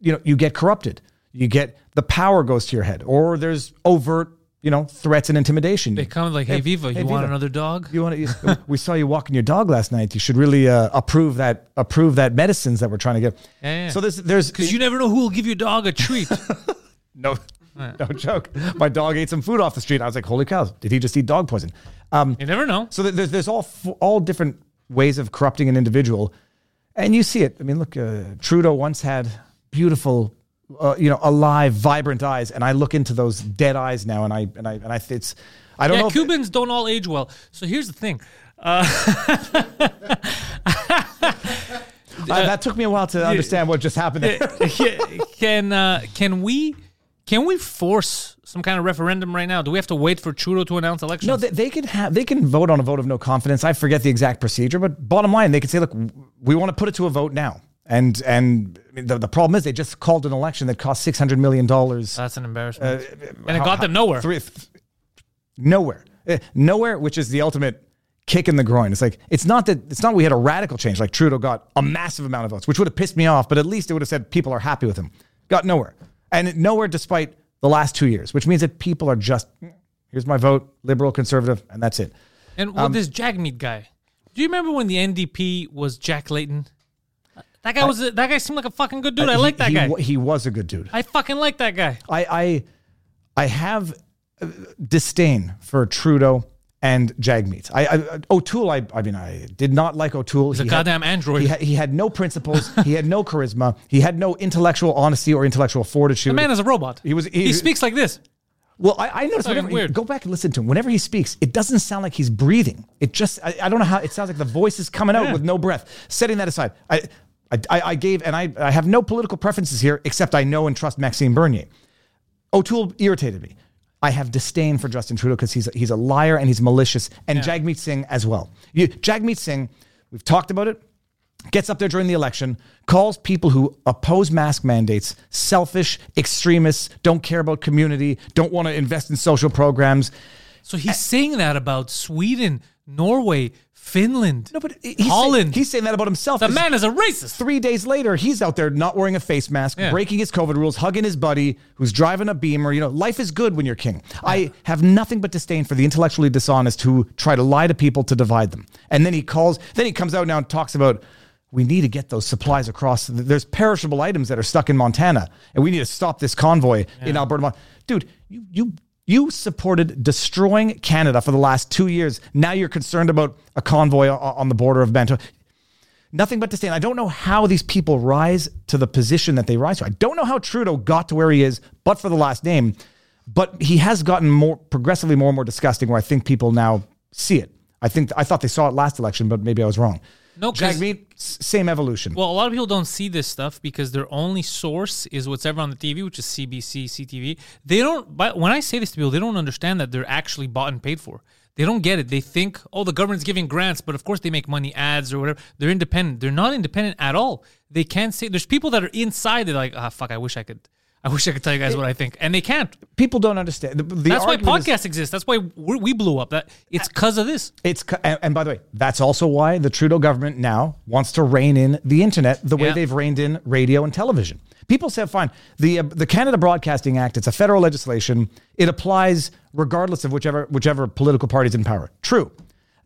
you know, you get corrupted. You get the power goes to your head, or there's overt, you know, threats and intimidation. They come like, hey, Viva, you want another dog? You want to? we saw you walking your dog last night. You should really uh, approve that approve that medicines that we're trying to get. Yeah, yeah. So there's there's Because you never know who will give your dog a treat. no no joke. My dog ate some food off the street. I was like, holy cows! Did he just eat dog poison? Um, you never know. so there's there's all all different ways of corrupting an individual, and you see it. I mean, look, uh, Trudeau once had beautiful, uh, you know, alive, vibrant eyes, and I look into those dead eyes now, and I and I and I it's I don't Yeah, know. Cubans don't all age well. So here's the thing. uh, that took me a while to understand what just happened there. can uh, can we can we force some kind of referendum right now? Do we have to wait for Trudeau to announce elections? No, they, they can have they can vote on a vote of no confidence. I forget the exact procedure, but bottom line, they can say, "Look, we want to put it to a vote now." And and the, the problem is they just called an election that cost six hundred million dollars. That's an embarrassment. and it got them nowhere. Three, nowhere, Eh, nowhere, which is the ultimate kick in the groin. It's like it's not that it's not we had a radical change like Trudeau got a massive amount of votes, which would have pissed me off, but at least it would have said people are happy with him. Got nowhere. And nowhere despite the last two years, which means that people are just here's my vote, liberal, conservative, and that's it. And well, this Jagmeet guy. Do you remember when the NDP was Jack Layton? That guy was a, that guy seemed like a fucking good dude. I Uh, like that he, guy. He was a good dude. I fucking like that guy. I I, I have uh, disdain for Trudeau and Jagmeet. I, I O'Toole. I, I mean, I did not like O'Toole. He's a He had- goddamn android. He had, he had no principles. he had no charisma. He had no intellectual honesty or intellectual fortitude. The man is a robot. He was- he- He, speaks like this. Well, I, I noticed Fucking whenever weird. go back and listen to him. Whenever he speaks, it doesn't sound like he's breathing. It just I, I don't know how it sounds like the voice is coming out Yeah. with no breath. Setting that aside, I I, I I gave and I I have no political preferences here except I know and trust Maxime Bernier. O'Toole irritated me. I have disdain for Justin Trudeau because he's he's a liar and he's malicious, and Jagmeet Singh as well. You, Jagmeet Singh, we've talked about it. Gets up there during the election, calls people who oppose mask mandates selfish, extremists, don't care about community, don't want to invest in social programs. So he's saying that about Sweden, Norway, Finland, No, but he's Holland. Saying, he's saying that about himself. the man is a racist. Three days later, he's out there not wearing a face mask, Yeah. breaking his COVID rules, hugging his buddy who's driving a Beamer. You know, life is good when you're king. I have nothing but disdain for the intellectually dishonest who try to lie to people to divide them. And then he calls, then he comes out now and talks about we need to get those supplies across. There's perishable items that are stuck in Montana, and we need to stop this convoy in Alberta. Dude, you you you supported destroying Canada for the last two years. Now you're concerned about a convoy on the border of Bento nothing but to disdain. I don't know how these people rise to the position that they rise to. I don't know how Trudeau got to where he is, but for the last name. But he has gotten more progressively more and more disgusting. Where I think people now see it. I think I thought they saw it last election, but maybe I was wrong. No, Jagmeet, same evolution. Well, a lot of people don't see this stuff because their only source is what's ever on the TV, which is CBC, CTV. They don't. But when I say this to people, they don't understand that they're actually bought and paid for. They don't get it. They think, oh, the government's giving grants, but of course they make money ads or whatever. They're independent. They're not independent at all. They can't say. There's people that are inside. They're like, ah, fuck. I wish I could. I wish I could tell you guys what I think, and they can't. people don't understand. The, the That's why argument is- podcasts exist. That's why we're, blew up. That it's because of this. It's and, by the way, that's also why the Trudeau government now wants to rein in the internet the way Yeah. they've reined in radio and television. People say, fine, the uh, the Canada Broadcasting Act, it's a federal legislation. It applies regardless of whichever whichever political party's in power. True,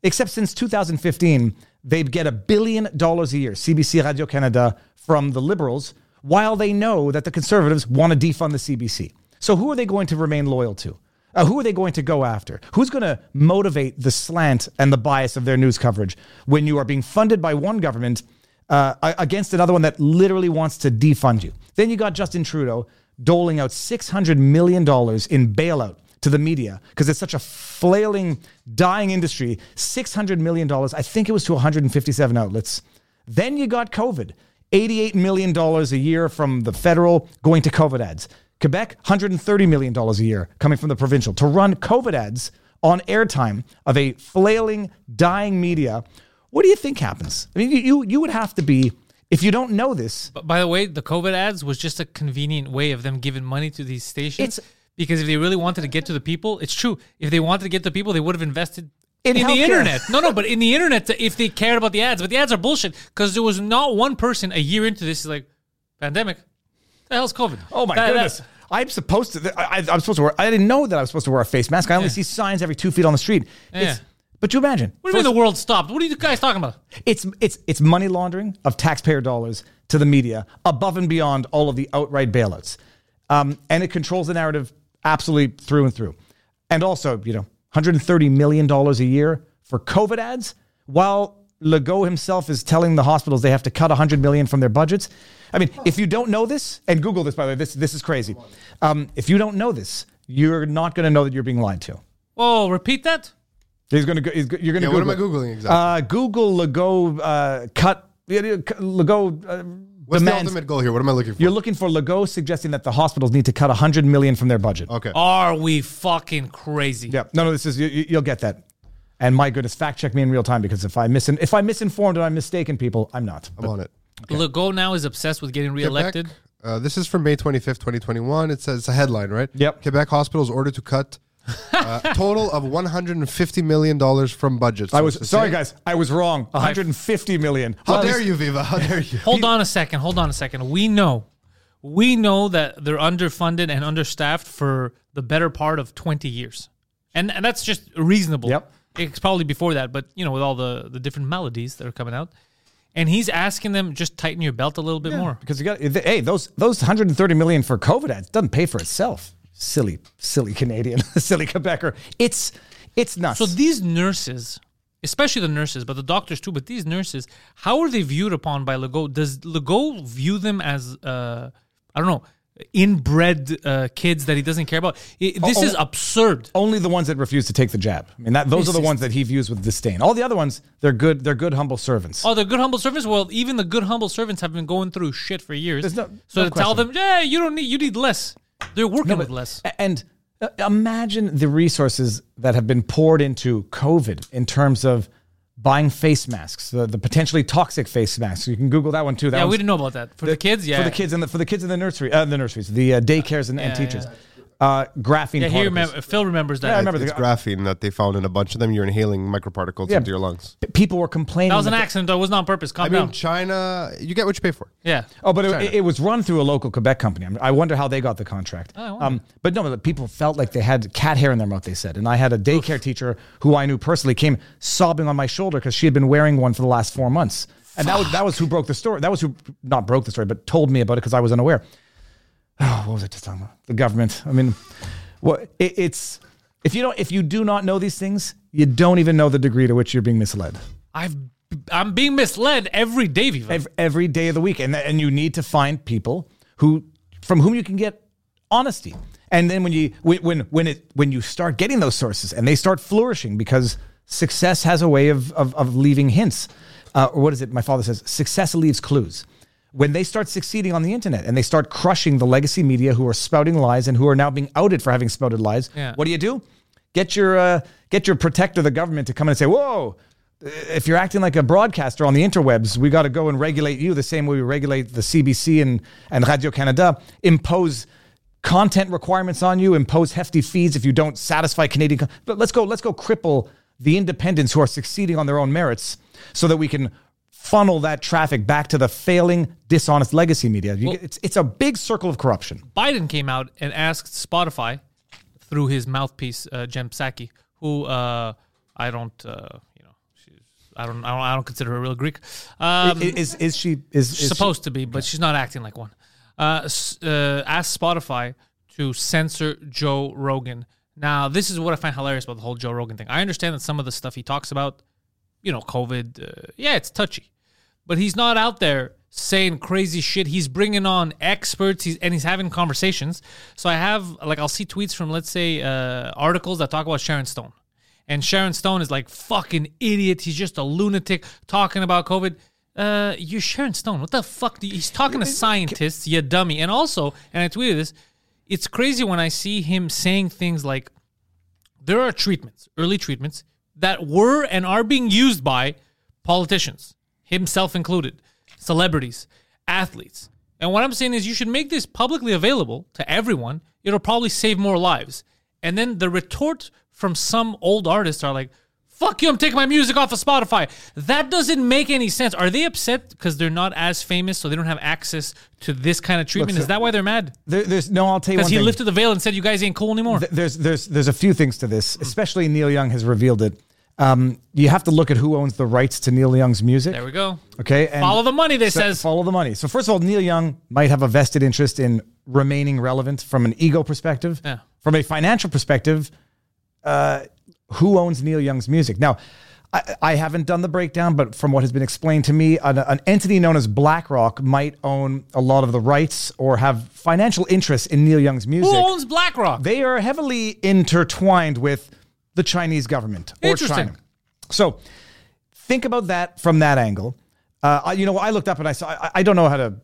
except since 2015, they'd get a billion dollars a year, CBC Radio Canada, from the Liberals, while they know that the Conservatives want to defund the CBC. So who are they going to remain loyal to? Uh, who are they going to go after? Who's going to motivate the slant and the bias of their news coverage when you are being funded by one government uh, against another one that literally wants to defund you? Then you got Justin Trudeau doling out $600 million in bailout to the media because it's such a flailing, dying industry. $600 million. I think it was to 157 outlets. Then you got COVID. $88 million a year from the federal going to COVID ads. Quebec, $130 million a year coming from the provincial to run COVID ads on airtime of a flailing, dying media. What do you think happens? I mean, you, you, would have to be, if you don't know this, But by the way, the COVID ads was just a convenient way of them giving money to these stations. It's- because if they really wanted to get to the people, it's true. If they wanted to get to the people, they would have invested In in, the internet. No, no, but in the internet, if they cared about the ads, but the ads are bullshit because there was not one person a year into this is like pandemic. The hell's COVID? Oh my That- that- goodness. I'm supposed to. I, I'm supposed to wear. I didn't know that I was supposed to wear a face mask. I only Yeah. see signs every two feet on the street. It's, Yeah. but you imagine. what do you mean the world stopped? What are you guys talking about? It's it's it's money laundering of taxpayer dollars to the media above and beyond all of the outright bailouts, um, and it controls the narrative absolutely through and through. And also, you know, 130 million dollars a year for COVID ads, while Legault himself is telling the hospitals they have to cut 100 million from their budgets. I mean, if you don't know this, and Google this by the way, this this is crazy. Um, if you don't know this, you're not going to know that you're being lied to. Oh, repeat that. He's going to go. He's, you're going to. Yeah, what am I Googling exactly? Uh, Google Legault uh, cut. yeah, yeah, cut- Legault uh, What's the ultimate goal here? What am I looking for? You're looking for Legault suggesting that the hospitals need to cut 100 million from their budget. okay. Are we fucking crazy? Yeah, no, no, this is you, you- you'll get that. And my goodness, fact check me in real time because if I misin if I'm misinformed and I'm mistaken, people, I'm not. I'm on it. Legault now is obsessed with getting reelected. Quebec, uh, this is from May 25th, 2021. It says it's a headline, right? Yep. Quebec hospitals ordered to cut uh, total of 150 million dollars from budget. I was sorry, guys. I was wrong. 150 million. How Well, dare you, Viva? How dare you? Hold on a second. Hold on a second. We know, we know that they're underfunded and understaffed for the better part of 20 years. And, and that's just reasonable. Yep. It's probably before that, but you know, with all the, the different melodies that are coming out. And he's asking them just tighten your belt a little bit more. because you got hey those those 130 million for COVID ads doesn't pay for itself. Silly, silly Canadian, silly Quebecer. It's it's nuts. So these nurses, especially the nurses, but the doctors too, but these nurses, how are they viewed upon by Legault? Does Legault view them as, uh, I don't know, inbred uh, kids that he doesn't care about? I- this Oh, is oh. absurd. only the ones that refuse to take the jab. I mean, that those are the ones that he views with disdain. All the other ones, they're good. They're good, humble servants. Oh, the good humble servants. Well, even the good humble servants have been going through shit for years. No- so no to tell them, yeah, you don't need, you need less. They're working No, with less. And uh, imagine the resources that have been poured into COVID in terms of buying face masks, the, the potentially toxic face masks. You can Google that one too. That Yeah, we didn't know about that for the, kids. Yeah, for the kids in the for the kids in the nursery, uh, the nurseries, the uh, daycares and, and Yeah, teachers. yeah. Uh, graphene. Yeah, he particles. remember, Phil remembers that. Yeah, I remember It's the- graphene that they found in a bunch of them. You're inhaling microparticles Yeah. into your lungs. P- People were complaining. That was an that- accident. Though. It wasn't on purpose. Calm I mean, down. China, you get what you pay for. Yeah. Oh, but it, it was run through a local Quebec company. I, mean, I wonder how they got the contract. Oh, I wonder. um, but no, but people felt like they had cat hair in their mouth. They said, and I had a daycare teacher who I knew personally came sobbing on my shoulder because she had been wearing one for the last four months, and that was that was who broke the story. That was who not broke the story, but told me about it because I was unaware. Oh, what was I just talking about? The government. I mean, what it, it's if you don't if you do not know these things, you don't even know the degree to which you're being misled. I've I'm being misled every day, Viva. Ev- every day of the week, and and you need to find people who from whom you can get honesty. And then when you when when when it when you start getting those sources and they start flourishing because success has a way of of, of leaving hints. Uh, or what is it? My father says success leaves clues. When they start succeeding on the internet and they start crushing the legacy media who are spouting lies and who are now being outed for having spouted lies, Yeah. what do you do? Get your uh, get your protector, the government, to come in and say, "Whoa, if you're acting like a broadcaster on the interwebs, we got to go and regulate you the same way we regulate the CBC and, and Radio Canada, impose content requirements on you, impose hefty fees if you don't satisfy Canadian. con- But let's go, let's go cripple the independents who are succeeding on their own merits so that we can funnel that traffic back to the failing, dishonest legacy media. Get, it's, it's a big circle of corruption. Biden came out and asked Spotify through his mouthpiece uh, Jen Psaki, who uh, I don't, uh, you know, she's I don't, I don't, I don't consider her a real Greek. Um, is, is she, is, is she- supposed to be, but she's not acting like one. Uh, uh, asked Spotify to censor Joe Rogan. Now, this is what I find hilarious about the whole Joe Rogan thing. I understand that some of the stuff he talks about, you know, COVID, uh, yeah, it's touchy, but he's not out there saying crazy shit. He's bringing on experts, he's, and he's having conversations. So I have, like, I'll see tweets from, let's say, uh, articles that talk about Sharon Stone. And Sharon Stone is like, fucking idiot. He's just a lunatic talking about COVID. Uh, you're Sharon Stone. What the fuck? You, he's talking to scientists, you dummy. And also, and I tweeted this, it's crazy when I see him saying things like, there are treatments, early treatments, that were and are being used by politicians, himself included, celebrities, athletes. And what I'm saying is, you should make this publicly available to everyone. It'll probably save more lives. And then the retort from some old artists are like, fuck you, I'm taking my music off of Spotify. That doesn't make any sense. Are they upset because they're not as famous, so they don't have access to this kind of treatment? Is that why they're mad? there, there's no, I'll tell you Because he thing. lifted the veil and said, you guys ain't cool anymore. Th- there's there's there's a few things to this, especially Neil Young has revealed it. Um, you have to look at who owns the rights to Neil Young's music. there we go. Okay, and Follow the money, they so- says. follow the money. So first of all, Neil Young might have a vested interest in remaining relevant from an ego perspective. Yeah. From a financial perspective, uh, who owns Neil Young's music? Now, I, I haven't done the breakdown, but from what has been explained to me, an, an entity known as BlackRock might own a lot of the rights or have financial interests in Neil Young's music Who owns BlackRock? they are heavily intertwined with the Chinese government or China. So think about that from that angle. Uh, you know, I looked up and I saw. I, I don't know how to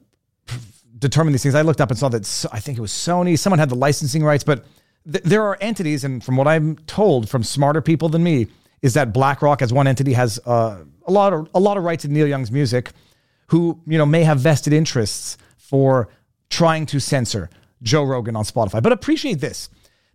determine these things. I looked up and saw that I think it was Sony. Someone had the licensing rights, but th- there are entities, and from what I'm told from smarter people than me, is that BlackRock as one entity has uh, a lot of a lot of rights in Neil Young's music, who you know may have vested interests for trying to censor Joe Rogan on Spotify. But appreciate this.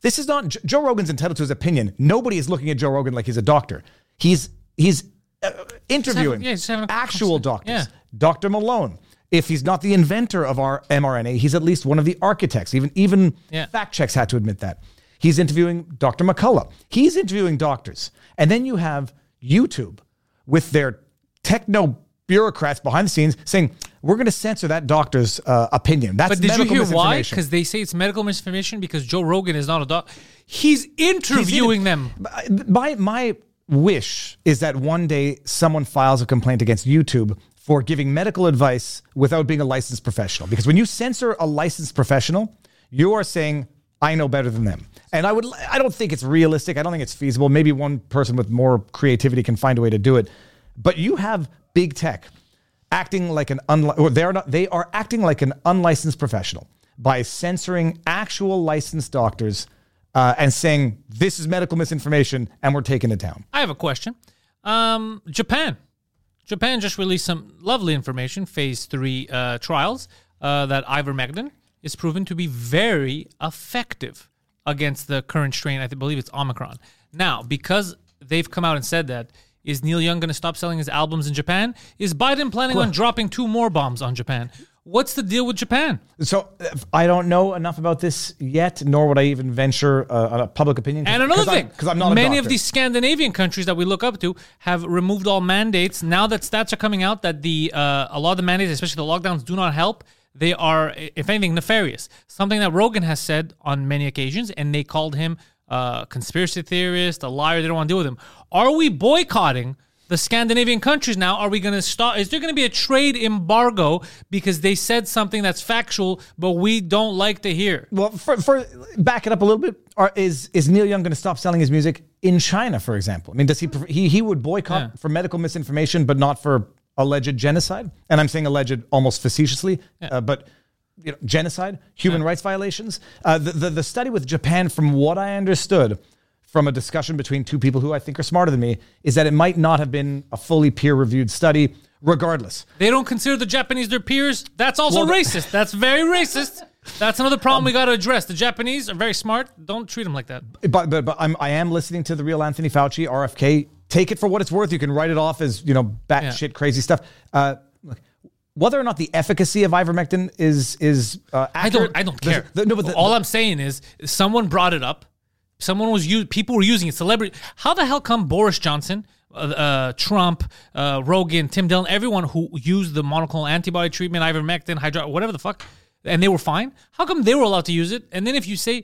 This is not Joe Rogan's entitled to his opinion. Nobody is looking at Joe Rogan like he's a doctor. He's he's uh, interviewing yeah, just having a actual conversation. doctors. Yeah. Dr. Malone if he's not the inventor of our mRNA, he's at least one of the architects. Even even Yeah. fact checks had to admit that. He's interviewing Dr. McCullough. He's interviewing doctors. And then you have YouTube with their techno bureaucrats behind the scenes saying, we're going to censor that doctor's uh, opinion. That's But did you hear why? Because they say it's medical misinformation because Joe Rogan is not a doctor. He's interviewing them. my my wish is that one day someone files a complaint against YouTube for giving medical advice without being a licensed professional. Because when you censor a licensed professional, you are saying I know better than them. And I would I don't think it's realistic. I don't think it's feasible. Maybe one person with more creativity can find a way to do it. But you have big tech acting like an unli- or they're not they are acting like an unlicensed professional by censoring actual licensed doctors uh, and saying this is medical misinformation and we're taking it down. I have a question. Um, Japan. Japan just released some lovely information, phase three uh, trials, uh, that ivermectin is proven to be very effective against the current strain. I believe it's Omicron. Now, because they've come out and said that, is Neil Young going to stop selling his albums in Japan? Is Biden planning on dropping two more bombs on Japan? What's the deal with Japan? So I don't know enough about this yet, nor would I even venture on a public opinion. And another thing, because I'm not a many of these Scandinavian countries that we look up to have removed all mandates. Now that stats are coming out that the uh, a lot of the mandates, especially the lockdowns, do not help. They are, if anything, nefarious. Something that Rogan has said on many occasions, and they called him a conspiracy theorist, a liar. They don't want to deal with him. Are we boycotting? The Scandinavian countries now, are we going to stop? Is there going to be a trade embargo because they said something that's factual, but we don't like to hear? Well, for, for back it up a little bit, are, is is Neil Young going to stop selling his music in China, for example? I mean, does he prefer, he he would boycott Yeah. for medical misinformation, but not for alleged genocide? And I'm saying alleged almost facetiously, uh, but you know, genocide, human rights violations. Uh, the, the the study with Japan, from what I understood. From a discussion between two people who I think are smarter than me, is that it might not have been a fully peer reviewed study. Regardless, They don't consider the Japanese their peers. That's also Well, racist. That's very racist. That's another problem we got to address. The Japanese are very smart. Don't treat them like that. but but, but I'm I am listening to the real Anthony Fauci, RFK. Take it for what it's worth. You can write it off as you know batshit crazy stuff. Uh, whether or not the efficacy of ivermectin is is uh, I accurate, don't. I don't care. the- no, but the- all I'm saying is, someone brought it up. Someone was used. People were using it. Celebrity. How the hell come Boris Johnson, uh, uh, Trump, uh, Rogan, Tim Dillon, everyone who used the monoclonal antibody treatment, ivermectin, hydro, whatever the fuck, and they were fine? How come they were allowed to use it? And then if you say.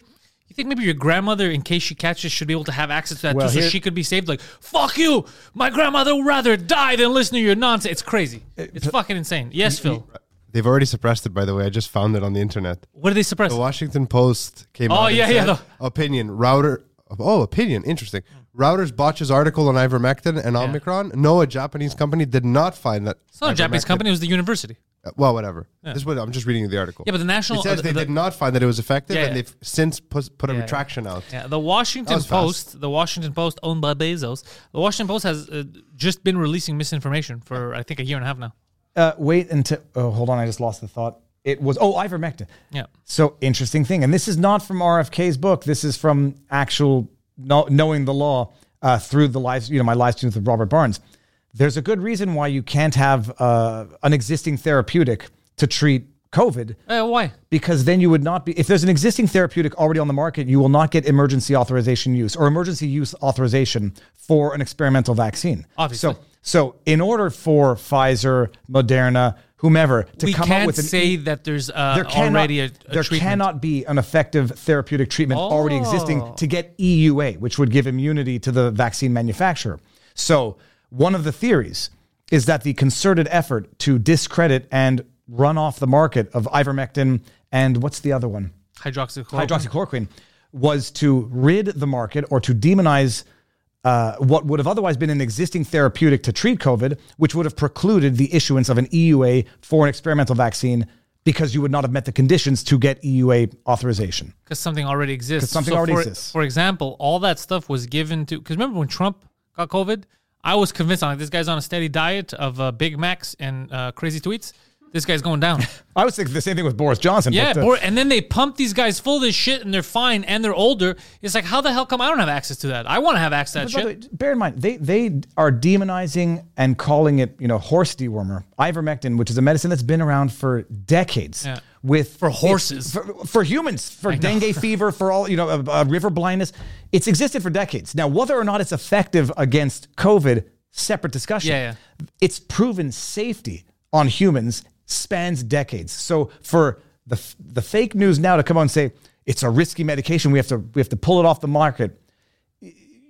You think maybe your grandmother, in case she catches, should be able to have access to that Well, too, so she could be saved? Like, fuck you! My grandmother would rather die than listen to your nonsense. It's crazy. Eh, it's fucking insane. Yes, Phil. They've already suppressed it, by the way. I just found it on the internet. What did they suppress? The Washington Post came Oh, out. and yeah, yeah, the- opinion. Router. Oh, opinion. Interesting. Reuters botches article on ivermectin and Omicron. No, a Japanese company did not find that. It's not a Japanese company. It was the university. Well, whatever. This is what I'm just reading the article. Yeah, but the national- It says uh, they the- did not find that it was effective, Yeah, and they've since put, put a Yeah, yeah. retraction out. Yeah, the Washington was fast. Post, the Washington Post owned by Bezos, the Washington Post has uh, just been releasing misinformation for I think a year and a half now. uh, wait until. Oh, hold on, I just lost the thought. It was oh ivermectin. Yeah. So interesting thing, and this is not from RFK's book. This is from actual know, knowing the law uh, through the live, you know, my live streams with Robert Barnes. There's a good reason why you can't have uh, an existing therapeutic to treat COVID Uh, why? because then you would not be if there's an existing therapeutic already on the market you will not get emergency authorization use or emergency use authorization for an experimental vaccine Obviously. so so in order for Pfizer Moderna whomever to we come can't up with an say that there's uh, there cannot, already a, a there treatment. cannot be an effective therapeutic treatment already existing Oh. to get EUA, which would give immunity to the vaccine manufacturer. So, one of the theories is that the concerted effort to discredit and run off the market of ivermectin and what's the other one? hydroxychloroquine. hydroxychloroquine was to rid the market or to demonize uh, what would have otherwise been an existing therapeutic to treat COVID, which would have precluded the issuance of an EUA for an experimental vaccine because you would not have met the conditions to get EUA authorization. because something already exists. 'Cause something already for, exists. For example, all that stuff was given to. Because remember when Trump got COVID, I was convinced. I'm like, this guy's on a steady diet of uh, Big Macs and uh, crazy tweets. This guy's going down. I was thinking the same thing with Boris Johnson. Yeah, but, uh, Bor- and then they pump these guys full of this shit, and they're fine, and they're older. It's like, how the hell come I don't have access to that? I want to have access to that But by the shit. way, bear in mind, they they are demonizing and calling it, you know, horse dewormer, ivermectin, which is a medicine that's been around for decades. Yeah. With For horses. for, for humans, for dengue fever, for all you know, uh, uh, river blindness, it's existed for decades. Now, whether or not it's effective against COVID, separate discussion. Yeah, Its proven safety on humans spans decades. So for the the fake news now to come on and say it's a risky medication, we have to we have to pull it off the market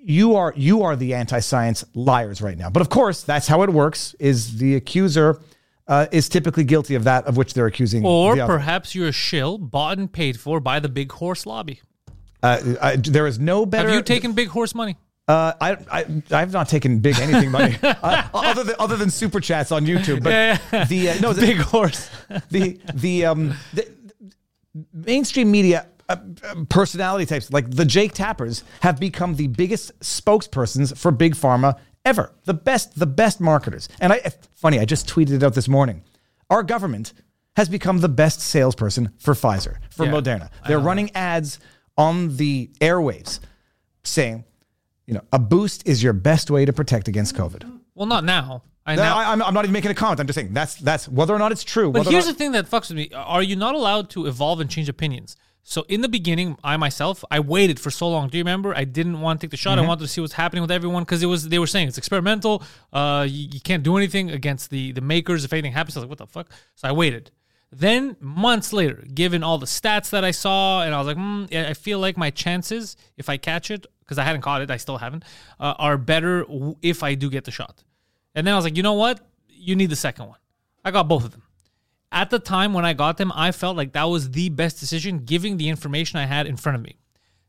you are you are the anti-science liars right now. But of course, that's how it works. Is the accuser uh, is typically guilty of that of which they're accusing. Or the other. perhaps you're a shill bought and paid for by the big horse lobby. Uh, I, there is no better. Have you taken big horse money? Uh, I, I I've not taken big anything money uh, other than other than super chats on YouTube. But Yeah, the uh, no the, Big horse. the the um the, mainstream media uh, uh, personality types like the Jake Tappers have become the biggest spokespersons for big pharma ever. The best the best marketers. And I funny, I just tweeted it out this morning. Our government has become the best salesperson for Pfizer, for Yeah, Moderna. They're running ads on the airwaves saying, you know, a boost is your best way to protect against COVID. Well, not now. I now, I, am I'm not even making a comment. I'm just saying that's that's whether or not it's true. But here's not- the thing that fucks with me: Are you not allowed to evolve and change opinions? So in the beginning, I myself, I waited for so long. Do you remember? I didn't want to take the shot. Mm-hmm. I wanted to see what's happening with everyone because it was they were saying it's experimental. Uh, you, you can't do anything against the the makers if anything happens. I was like, what the fuck? So I waited. Then months later, given all the stats that I saw, and I was like, mm, I feel like my chances if I catch it because I hadn't caught it, I still haven't, uh, are better if I do get the shot. And then I was like, you know what? You need the second one. I got both of them. At the time when I got them, I felt like that was the best decision, giving the information I had in front of me.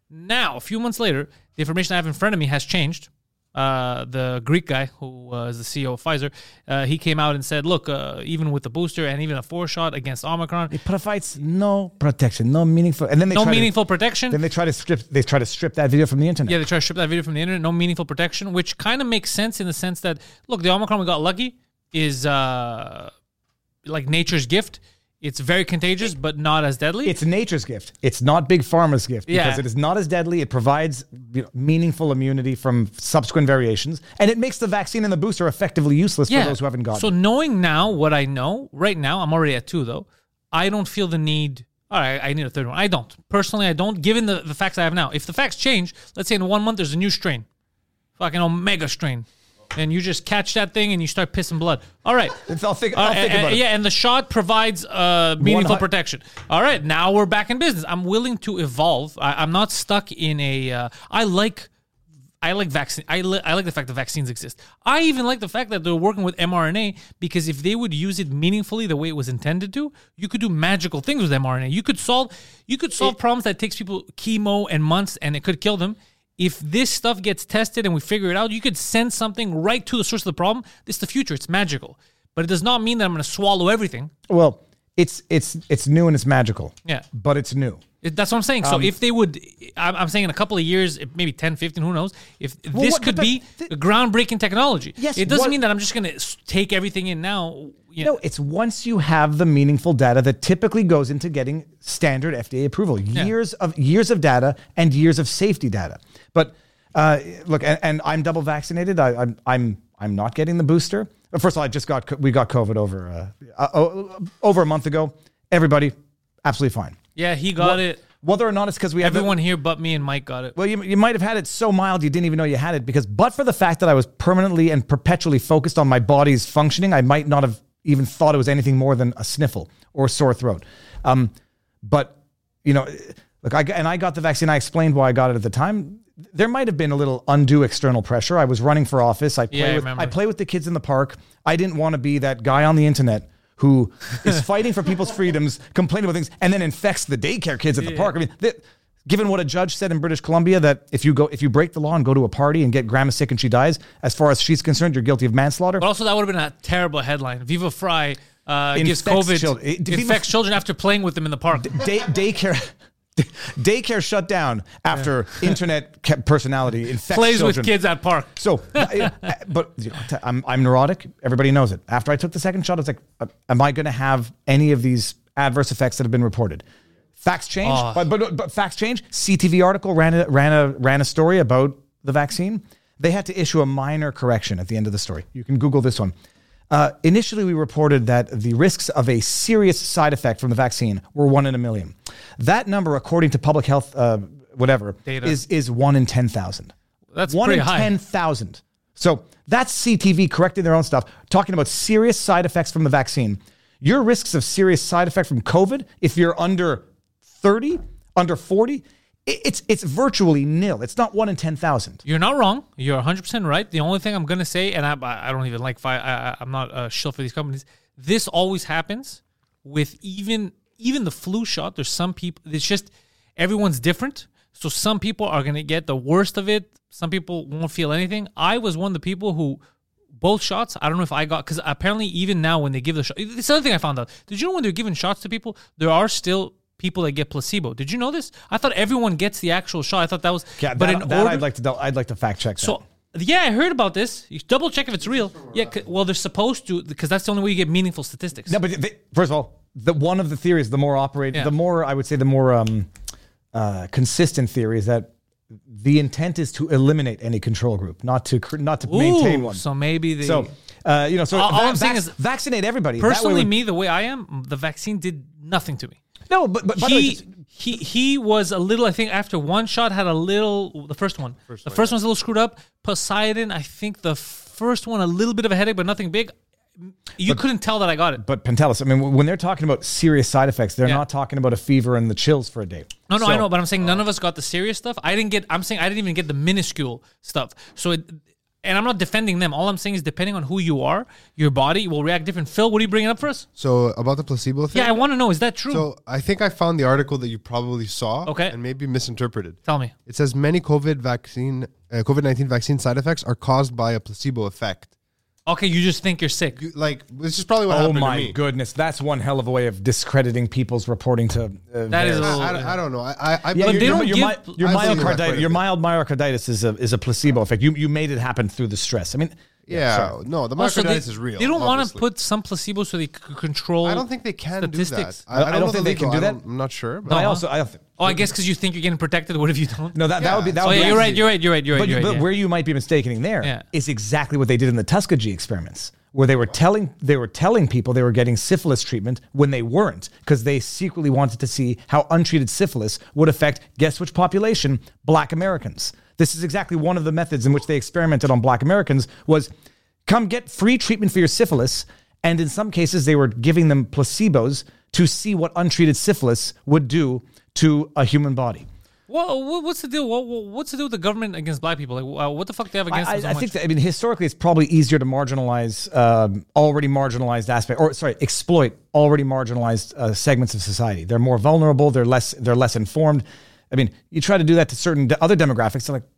Now, a few months later, the information I have in front of me has changed. Uh, the Greek guy who was the CEO of Pfizer, uh, he came out and said, "Look, uh, even with the booster and even a four shot against Omicron, It provides no protection, no meaningful, and then they no meaningful To, protection." then they try to strip. They try to strip that video from the internet. Yeah, they try to strip that video from the internet. No meaningful protection, which kind of makes sense in the sense that look, the Omicron we got lucky is uh like nature's gift. It's very contagious, but not as deadly. It's nature's gift. It's not big pharma's gift because Yeah. it is not as deadly. It provides you know, meaningful immunity from subsequent variations, and it makes the vaccine and the booster effectively useless for those who haven't gotten. So it. knowing now what I know right now, I'm already at two though. I don't feel the need. All right, I need a third one. I don't personally. I don't. Given the, the facts I have now, if the facts change, let's say in one month there's a new strain, fucking omega strain, and you just catch that thing and you start pissing blood. All right. I'll think. I'll right, think about it. Yeah, and the shot provides uh, meaningful One hu- protection. All right, now we're back in business. I'm willing to evolve. I, I'm not stuck in a. Uh, I like. I like vaccine. I, li- I like the fact that vaccines exist. I even like the fact that they're working with mRNA because if they would use it meaningfully the way it was intended to, you could do magical things with mRNA. You could solve you could solve problems that takes people chemo and months and it could kill them. If this stuff gets tested and we figure it out, you could send something right to the source of the problem. This is the future. It's magical. But it does not mean that I'm going to swallow everything. Well, it's it's it's new and it's magical. Yeah. but it's new. It- That's what I'm saying. So Um, if they would, I'm, I'm saying in a couple of years, maybe 10, 15, who knows, if Well, this what- could but be a groundbreaking technology. Yes, It doesn't what- mean that I'm just going to take everything in now. You know, No, it's once you have the meaningful data that typically goes into getting standard FDA approval. Years of years of data and years of safety data. But uh, look, and, and I'm double vaccinated. I, I'm I'm I'm not getting the booster. First of all, I just got we got COVID over uh, uh, over a month ago. Everybody, absolutely fine. yeah, he got it. Whether or not it's because we have the- Everyone here but me and Mike got it. well, you, you might have had it so mild you didn't even know you had it because, but for the fact that I was permanently and perpetually focused on my body's functioning, I might not have even thought it was anything more than a sniffle or sore throat. Um, but you know, look, I and I got the vaccine. I explained why I got it at the time. There might have been a little undue external pressure. I was running for office. I play Yeah, I with. I play with the kids in the park. I didn't want to be that guy on the internet who is fighting for people's freedoms, complaining about things, and then infects the daycare kids at the park. I mean, th- given what a judge said in British Columbia that if you go if you break the law and go to a party and get grandma sick and she dies, as far as she's concerned, you're guilty of manslaughter. But also, that would have been a terrible headline. Viva Frei uh, gives Infects COVID, children. Viva- infects children after playing with them in the park. Day, daycare Daycare shut down after internet personality infects Plays children. with kids at park. So, uh, but you know, I'm I'm neurotic. Everybody knows it. After I took the second shot, I was like, uh, am I going to have any of these adverse effects that have been reported? Facts change, Oh. but, but but facts change. CTV article ran a, ran a ran a story about the vaccine. They had to issue a minor correction at the end of the story. You can Google this one. Uh, initially, we reported that the risks of a serious side effect from the vaccine were one in a million. That number, according to public health, uh, whatever, Data. is is one in ten thousand. That's one pretty in high. ten thousand. So that's CTV correcting their own stuff, talking about serious side effects from the vaccine. Your risks of serious side effect from COVID, if you're under thirty, under forty, it's it's virtually nil. It's not one in ten thousand. You're not wrong. You're 100 percent right. The only thing I'm gonna say, and I, I don't even like I, I- I'm not a shill for these companies. This always happens with even even the flu shot. There's some people. It's just everyone's different. So some people are gonna get the worst of it. Some people won't feel anything. I was one of the people who both shots. I don't know if I got because apparently even now when they give the shot, it's another thing I found out. Did you know when they're giving shots to people, there are still people that get placebo? Did you know this? I thought everyone gets the actual shot. I thought that was. Yeah, but that, in that order, I'd like to I'd like to fact check. That. so yeah, I heard about this. You double check if it's real. Yeah, well, they're supposed to because that's the only way you get meaningful statistics. No, but they, first of all, the one of the theories, the more operate, Yeah. the more I would say, the more um, uh, consistent theory is that the intent is to eliminate any control group, not to cr- not to maintain one. So maybe the So, uh, you know, so All- all I'm saying vac- is- vaccinate everybody. Personally, me the way I am, the vaccine did nothing to me. no, but but by the way, he just- he he was a little. I think after one shot had a little. The first one, the first one's a little screwed up. Poseidon, I think the first one a little bit of a headache, but nothing big. You couldn't tell that I got it. but Pantelis, I mean, when they're talking about serious side effects, they're Yeah. not talking about a fever and the chills for a day. No, no, So- I know, but I'm saying none of us got the serious stuff. I didn't get. I'm saying I didn't even get the minuscule stuff. So, it, and I'm not defending them. All I'm saying is, depending on who you are, your body will react different. Phil, what are you bringing up for us? So about the placebo thing. Yeah, I want to know. Is that true? So I think I found the article that you probably saw. Okay. And maybe misinterpreted. Tell me. It says many COVID vaccine, uh, COVID nineteen vaccine side effects are caused by a placebo effect. Okay, you just think you're sick. You, like this is probably what Oh happened to my me. goodness, that's one hell of a way of discrediting people's reporting to. Uh, That is a little- I, I, I don't know. I, I, I Yeah, But your, they your, don't your, give- mi- your I believe that quite myocarditis, your bit. mild myocarditis is a is a placebo effect. You you made it happen through the stress. I mean, yeah, no, the Also, myocarditis they, is real. They don't want to obviously. put some placebo so they c- control. I don't think they can statistics. do that. I, I, I don't, don't know think the they can do I that. don't- I'm not sure. But but I also I don't think. Oh, I guess because you think you're getting protected. What if you don't? No, that, that would be that Oh would yeah, be you're right. You're right. You're right. You're right. But, you're right but yeah. where you might be mistaking there is Yeah. exactly what they did in the Tuskegee experiments, where they were telling they were telling people they were getting syphilis treatment when they weren't, because they secretly wanted to see how untreated syphilis would affect guess which population? Black Americans. This is exactly one of the methods in which they experimented on Black Americans was come get free treatment for your syphilis, and in some cases they were giving them placebos to see what untreated syphilis would do to a human body. Well, what's the deal? What, what- what's the deal with the government against black people? Like, uh, what the fuck do they have against I, so I think that I mean historically it's probably easier to marginalize um, already marginalized aspect or sorry exploit already marginalized uh, segments of society. They're more vulnerable. They're less they're less informed. I mean, you try to do that to certain other demographics. They're like,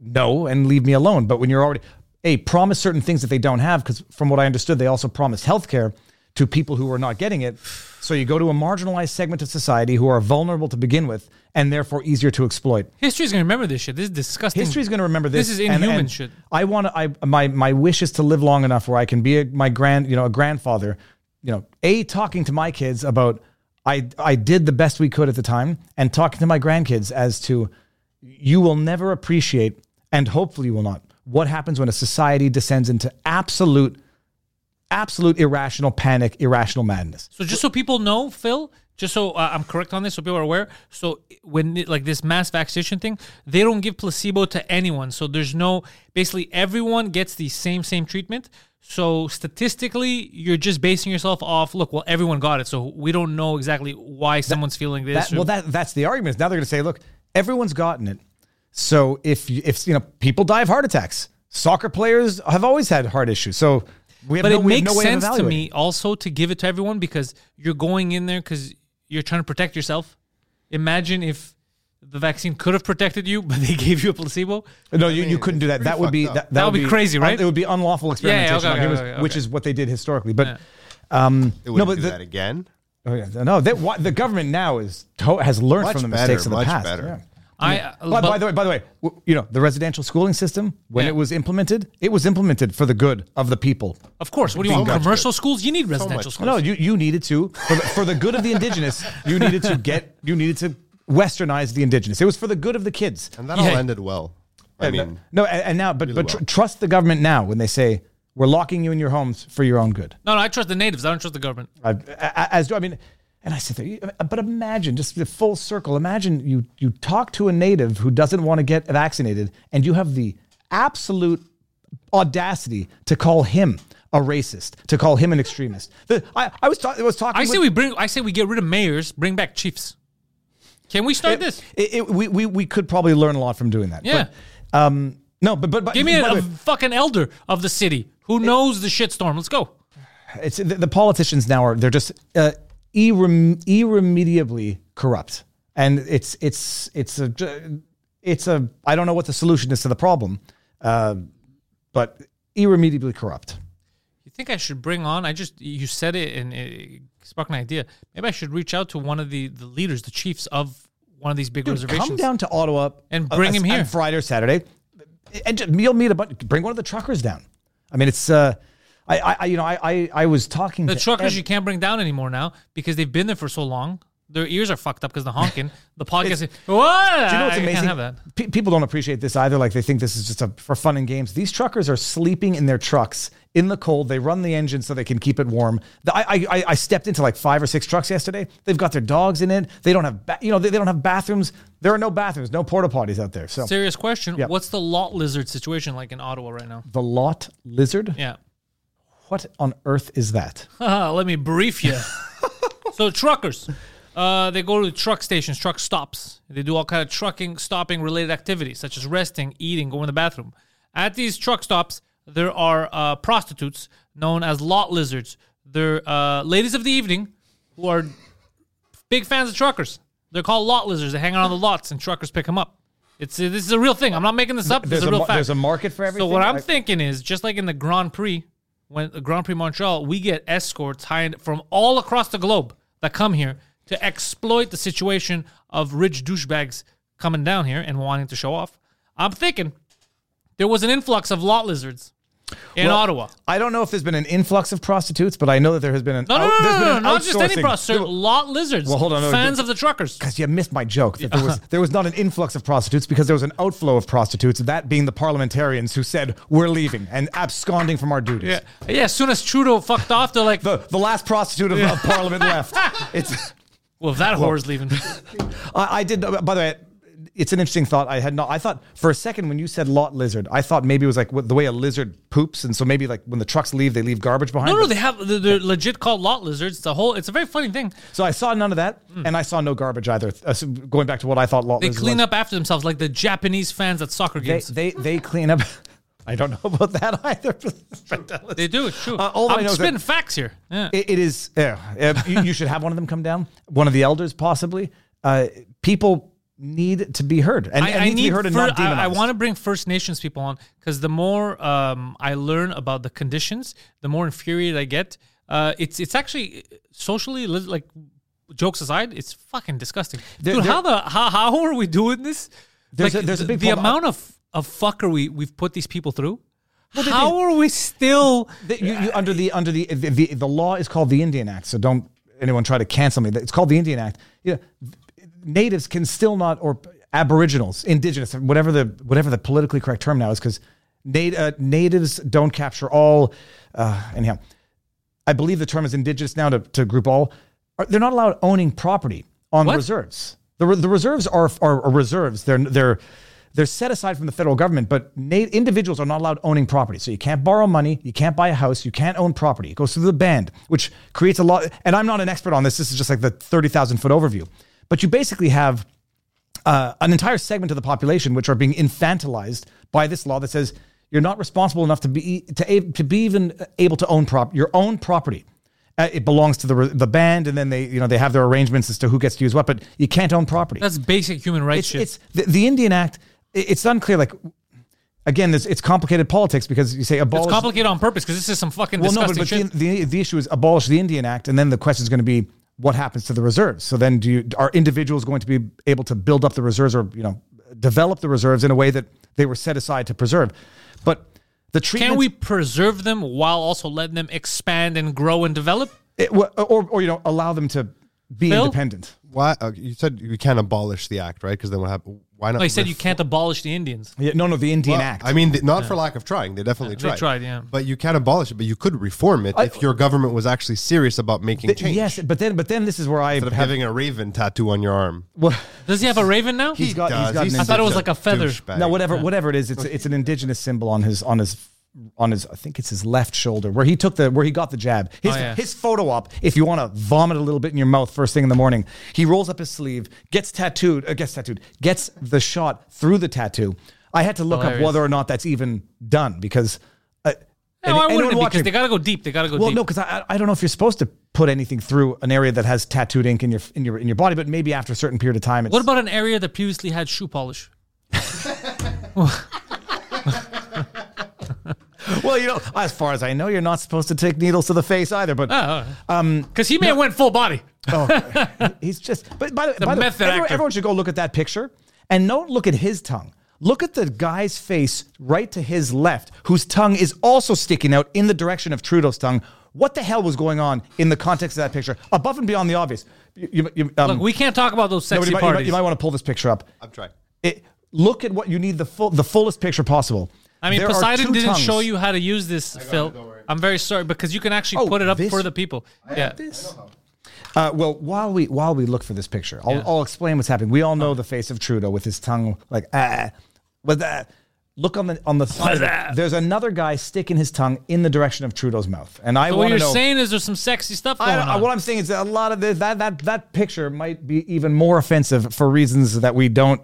no, and leave me alone. But when you're already a promise certain things that they don't have, because from what I understood, they also promised healthcare to people who are not getting it. So you go to a marginalized segment of society who are vulnerable to begin with, and therefore easier to exploit. History's gonna remember this shit. This is disgusting. History's going to remember this. This is and- inhuman and shit. I want to. I my my wish is to live long enough where I can be a, my grand, you know, a grandfather. You know, a talking to my kids about I I did the best we could at the time, and talking to my grandkids as to you will never appreciate, and hopefully you will not, what happens when a society descends into absolute, absolute irrational panic, irrational madness. So just so people know, Phil, just so uh, I'm correct on this, so people are aware. So when like this mass vaccination thing, they don't give placebo to anyone. So there's no basically everyone gets the same same treatment. So statistically, you're just basing yourself off. Look, well, everyone got it, so we don't know exactly why someone's feeling this. That, or- well, that that's the argument. Now they're going to say, look, everyone's gotten it. So if you, if you know people die of heart attacks, soccer players have always had heart issues. So we have but no, it makes no sense to me also to give it to everyone because you're going in there because you're trying to protect yourself. Imagine if the vaccine could have protected you, but they gave you a placebo. No, you, you couldn't do that. That would be pretty fucked that. That would be crazy, right? It would be unlawful experimentation okay, on okay, humans, okay, which is what they did historically. But Yeah. um, They no, but do the- that again. Oh yeah, no. That, what, the government now is to, has learned Much from the better, mistakes of the much past. better. yeah. I, By, by the way, by the way, you know the residential schooling system when Yeah. it was implemented, it was implemented for the good of the people. of course, what do you want? much Commercial schools? You need residential schools. No, you you needed to for the, for the good of the indigenous. You needed to get you needed to westernize the indigenous. It was for the good of the kids. And that Yeah. all ended well. I And, uh, mean, no, and, and now, but really but tr- well. trust the government now when they say we're locking you in your homes for your own good. no, no, I trust the natives. I don't trust the government. I, a- as do I mean, and I sit there. you- But imagine just the full circle. Imagine you you talk to a native who doesn't want to get vaccinated, and you have the absolute audacity to call him a racist, to call him an extremist. The, I, I was ta- I was talking. I say with- we bring. I say we get rid of mayors, bring back chiefs. Can we start this? It, it, we, we we could probably learn a lot from doing that. Yeah. But, um. No, but but, but Give me a, a fucking elder of the city who knows the shitstorm. Let's go. it's the, the politicians now are they're just uh, irrem, irremediably corrupt, and it's it's it's a it's a I don't know what the solution is to the problem, uh, but irremediably corrupt. You think I should bring on? I just you said it and it sparked an idea. Maybe I should reach out to one of the the leaders, the chiefs of one of these big Dude, reservations. come down to Ottawa And bring him here. Friday or Saturday, and just, you'll meet a bunch. Bring one of the truckers down. I mean, it's uh, I, I you know I I, I was talking The truckers ev- you can't bring down anymore now because they've been there for so long. Their ears are fucked up because the honking. The podcast. It's- what? Do you know what's amazing? have that. Pe- people don't appreciate this either. Like they think this is just a, for fun and games. These truckers are sleeping in their trucks in the cold. They run the engine so they can keep it warm. The, I, I- I stepped into like five or six trucks yesterday. They've got their dogs in it. They don't have ba- you know they, they don't have bathrooms. There are no bathrooms, no porta potties out there. So Serious question. Yeah. What's the lot lizard situation like in Ottawa right now? the lot lizard. Yeah. What on earth is that? Let me brief you. so truckers, uh, they go to truck stations, truck stops. They do all kind of trucking, stopping related activities such as resting, eating, going to the bathroom. At these truck stops, there are uh, prostitutes known as lot lizards. They're uh, ladies of the evening who are big fans of truckers. They're called lot lizards. They hang out on the lots and truckers pick them up. It's this is a real thing. I'm not making this up. This There's is a a real mar- fact. there's a market for everything. So what I'm I- thinking is just like in the Grand Prix, when the Grand Prix Montreal, we get escorts hired from all across the globe that come here to exploit the situation of rich douchebags coming down here and wanting to show off. I'm thinking there was an influx of lot lizards in Well, Ottawa. I don't know if there's been an influx of prostitutes, but I know that there has been an No, no, out- no, no, been no, an not just any prostitute. Lot lizards. Well, hold on, no, fans th- of the truckers. Because you missed my joke. That there was there was not an influx of prostitutes because there was an outflow of prostitutes. That being the parliamentarians who said we're leaving and absconding from our duties. Yeah, yeah. As soon as Trudeau fucked off, they're like, The the last prostitute of, of Parliament left. It's "Well, if that whore's leaving." I, I did. By the way, it's an interesting thought. I had not. I thought for a second when you said lot lizard, I thought maybe it was like what- the way a lizard poops, and so maybe like when the trucks leave, they leave garbage behind. No, no, But- they have. They're, they're legit called lot lizards. It's a whole. It's a very funny thing. so I saw none of that, and I saw no garbage either. Uh, so going back to what I thought lot They clean was. up after themselves like the Japanese fans at soccer games. they they clean up. I don't know about that either. They do. It's true. Uh, all I I'm know is spitting facts here. Yeah. It, it is. Yeah, uh, you, you should have one of them come down. One of the elders, possibly. Uh, people need to be heard, and, and need, to be heard and not demonized. I, I want to bring First Nations people on because the more um, I learn about the conditions, the more infuriated I get. Uh, it's it's actually socially like jokes aside, it's fucking disgusting. There- Dude, there- how the how, how are we doing this? There's like a- there's a the, big the amount of of fuckery we we've put these people through. how are we still? The- you, you, under the under the, the the the law is called the Indian Act. So don't anyone try to cancel me. It's called the Indian Act. Yeah, natives can still not or Aboriginals, Indigenous, whatever the whatever the politically correct term now is, because nat- uh, natives don't capture all. Uh, anyhow, I believe the term is Indigenous now to, to group all. Are- They're not allowed owning property on What? reserves. The, the reserves are, are, are reserves. They're they're they're set aside from the federal government, but individuals are not allowed owning property. So you can't borrow money, you can't buy a house, you can't own property. It goes through the band, which creates a lot. And I'm not an expert on this. This is just like the thirty thousand foot overview. But you basically have uh, an entire segment of the population which are being infantilized by this law that says you're not responsible enough to be to, to be even able to own prop your own property. Uh, it belongs to the the band, and then they you know they have their arrangements as to who gets to use what, but you can't own property. That's basic human rights it's shit. it's the, the Indian Act. It's unclear. Like again, this it's complicated politics because you say abolish. It's complicated on purpose because this is some fucking well, no, but, but the, the the issue is abolish the Indian Act, and then the question is going to be what happens to the reserves? So then, do you are individuals going to be able to build up the reserves, or you know, develop the reserves in a way that they were set aside to preserve? But the treatment Can we preserve them while also letting them expand and grow and develop? it, or, or you know allow them to be Phil? independent? Why uh, you said you can't abolish the act, right? Because then what happened? Why not? No, he said you can't abolish the Indians. Yeah, no, no, the Indian Well, Act. I mean, th- not for lack of trying. They definitely they tried. tried, yeah. But you can't abolish it. But you could reform it if your government was actually serious about making Th- change. yes, but then but then this is where I Instead of have having a raven tattoo on your arm. well, Does he have a raven now? He's got- he's does. got an He's I thought it was like a feather. douchebag. no whatever whatever it is. It's it's an indigenous symbol on his on his on his I think it's his left shoulder where he took the where he got the jab. His Oh, yeah. his photo op. If you want to vomit a little bit in your mouth first thing in the morning, he rolls up his sleeve, gets tattooed, uh, gets tattooed, gets the shot through the tattoo. I had to look up whether or not that's even done because. Uh, No, why anyone wouldn't it? Because watching- they got to go deep. They got to go deep. well, deep. no, because I, I don't know if you're supposed to put anything through an area that has tattooed ink in your in your in your body, but maybe after a certain period of time. It's, What about an area that previously had shoe polish? well, you know, as far as I know, you're not supposed to take needles to the face either. But Oh, um, because he may have went full body. oh, he's just. But by the, The by the way, method everyone, actor. everyone should go look at that picture and don't look at his tongue. Look at the guy's face right to his left, whose tongue is also sticking out in the direction of Trudeau's tongue. What the hell was going on in the context of that picture, above and beyond the obvious? You, you- you- um, Look, we can't talk about those nobody sexy might- you, might, you might want to pull this picture up. I'm trying. It, look at what you need the full, the fullest picture possible. I mean, There Poseidon didn't tongues. show you how to use this, Phil. I'm very sorry because you can actually Oh, put it up this- for the people. Yeah. Uh, well, while we while we look for this picture, I'll, Yeah. I'll explain what's happening. We all know the face of Trudeau with his tongue like ah, with that. Look on the on the side. of There's another guy sticking his tongue in the direction of Trudeau's mouth, and I So what you're know. saying is there's some sexy stuff going I, I, on. what I'm saying is that a lot of this, that that that picture might be even more offensive for reasons that we don't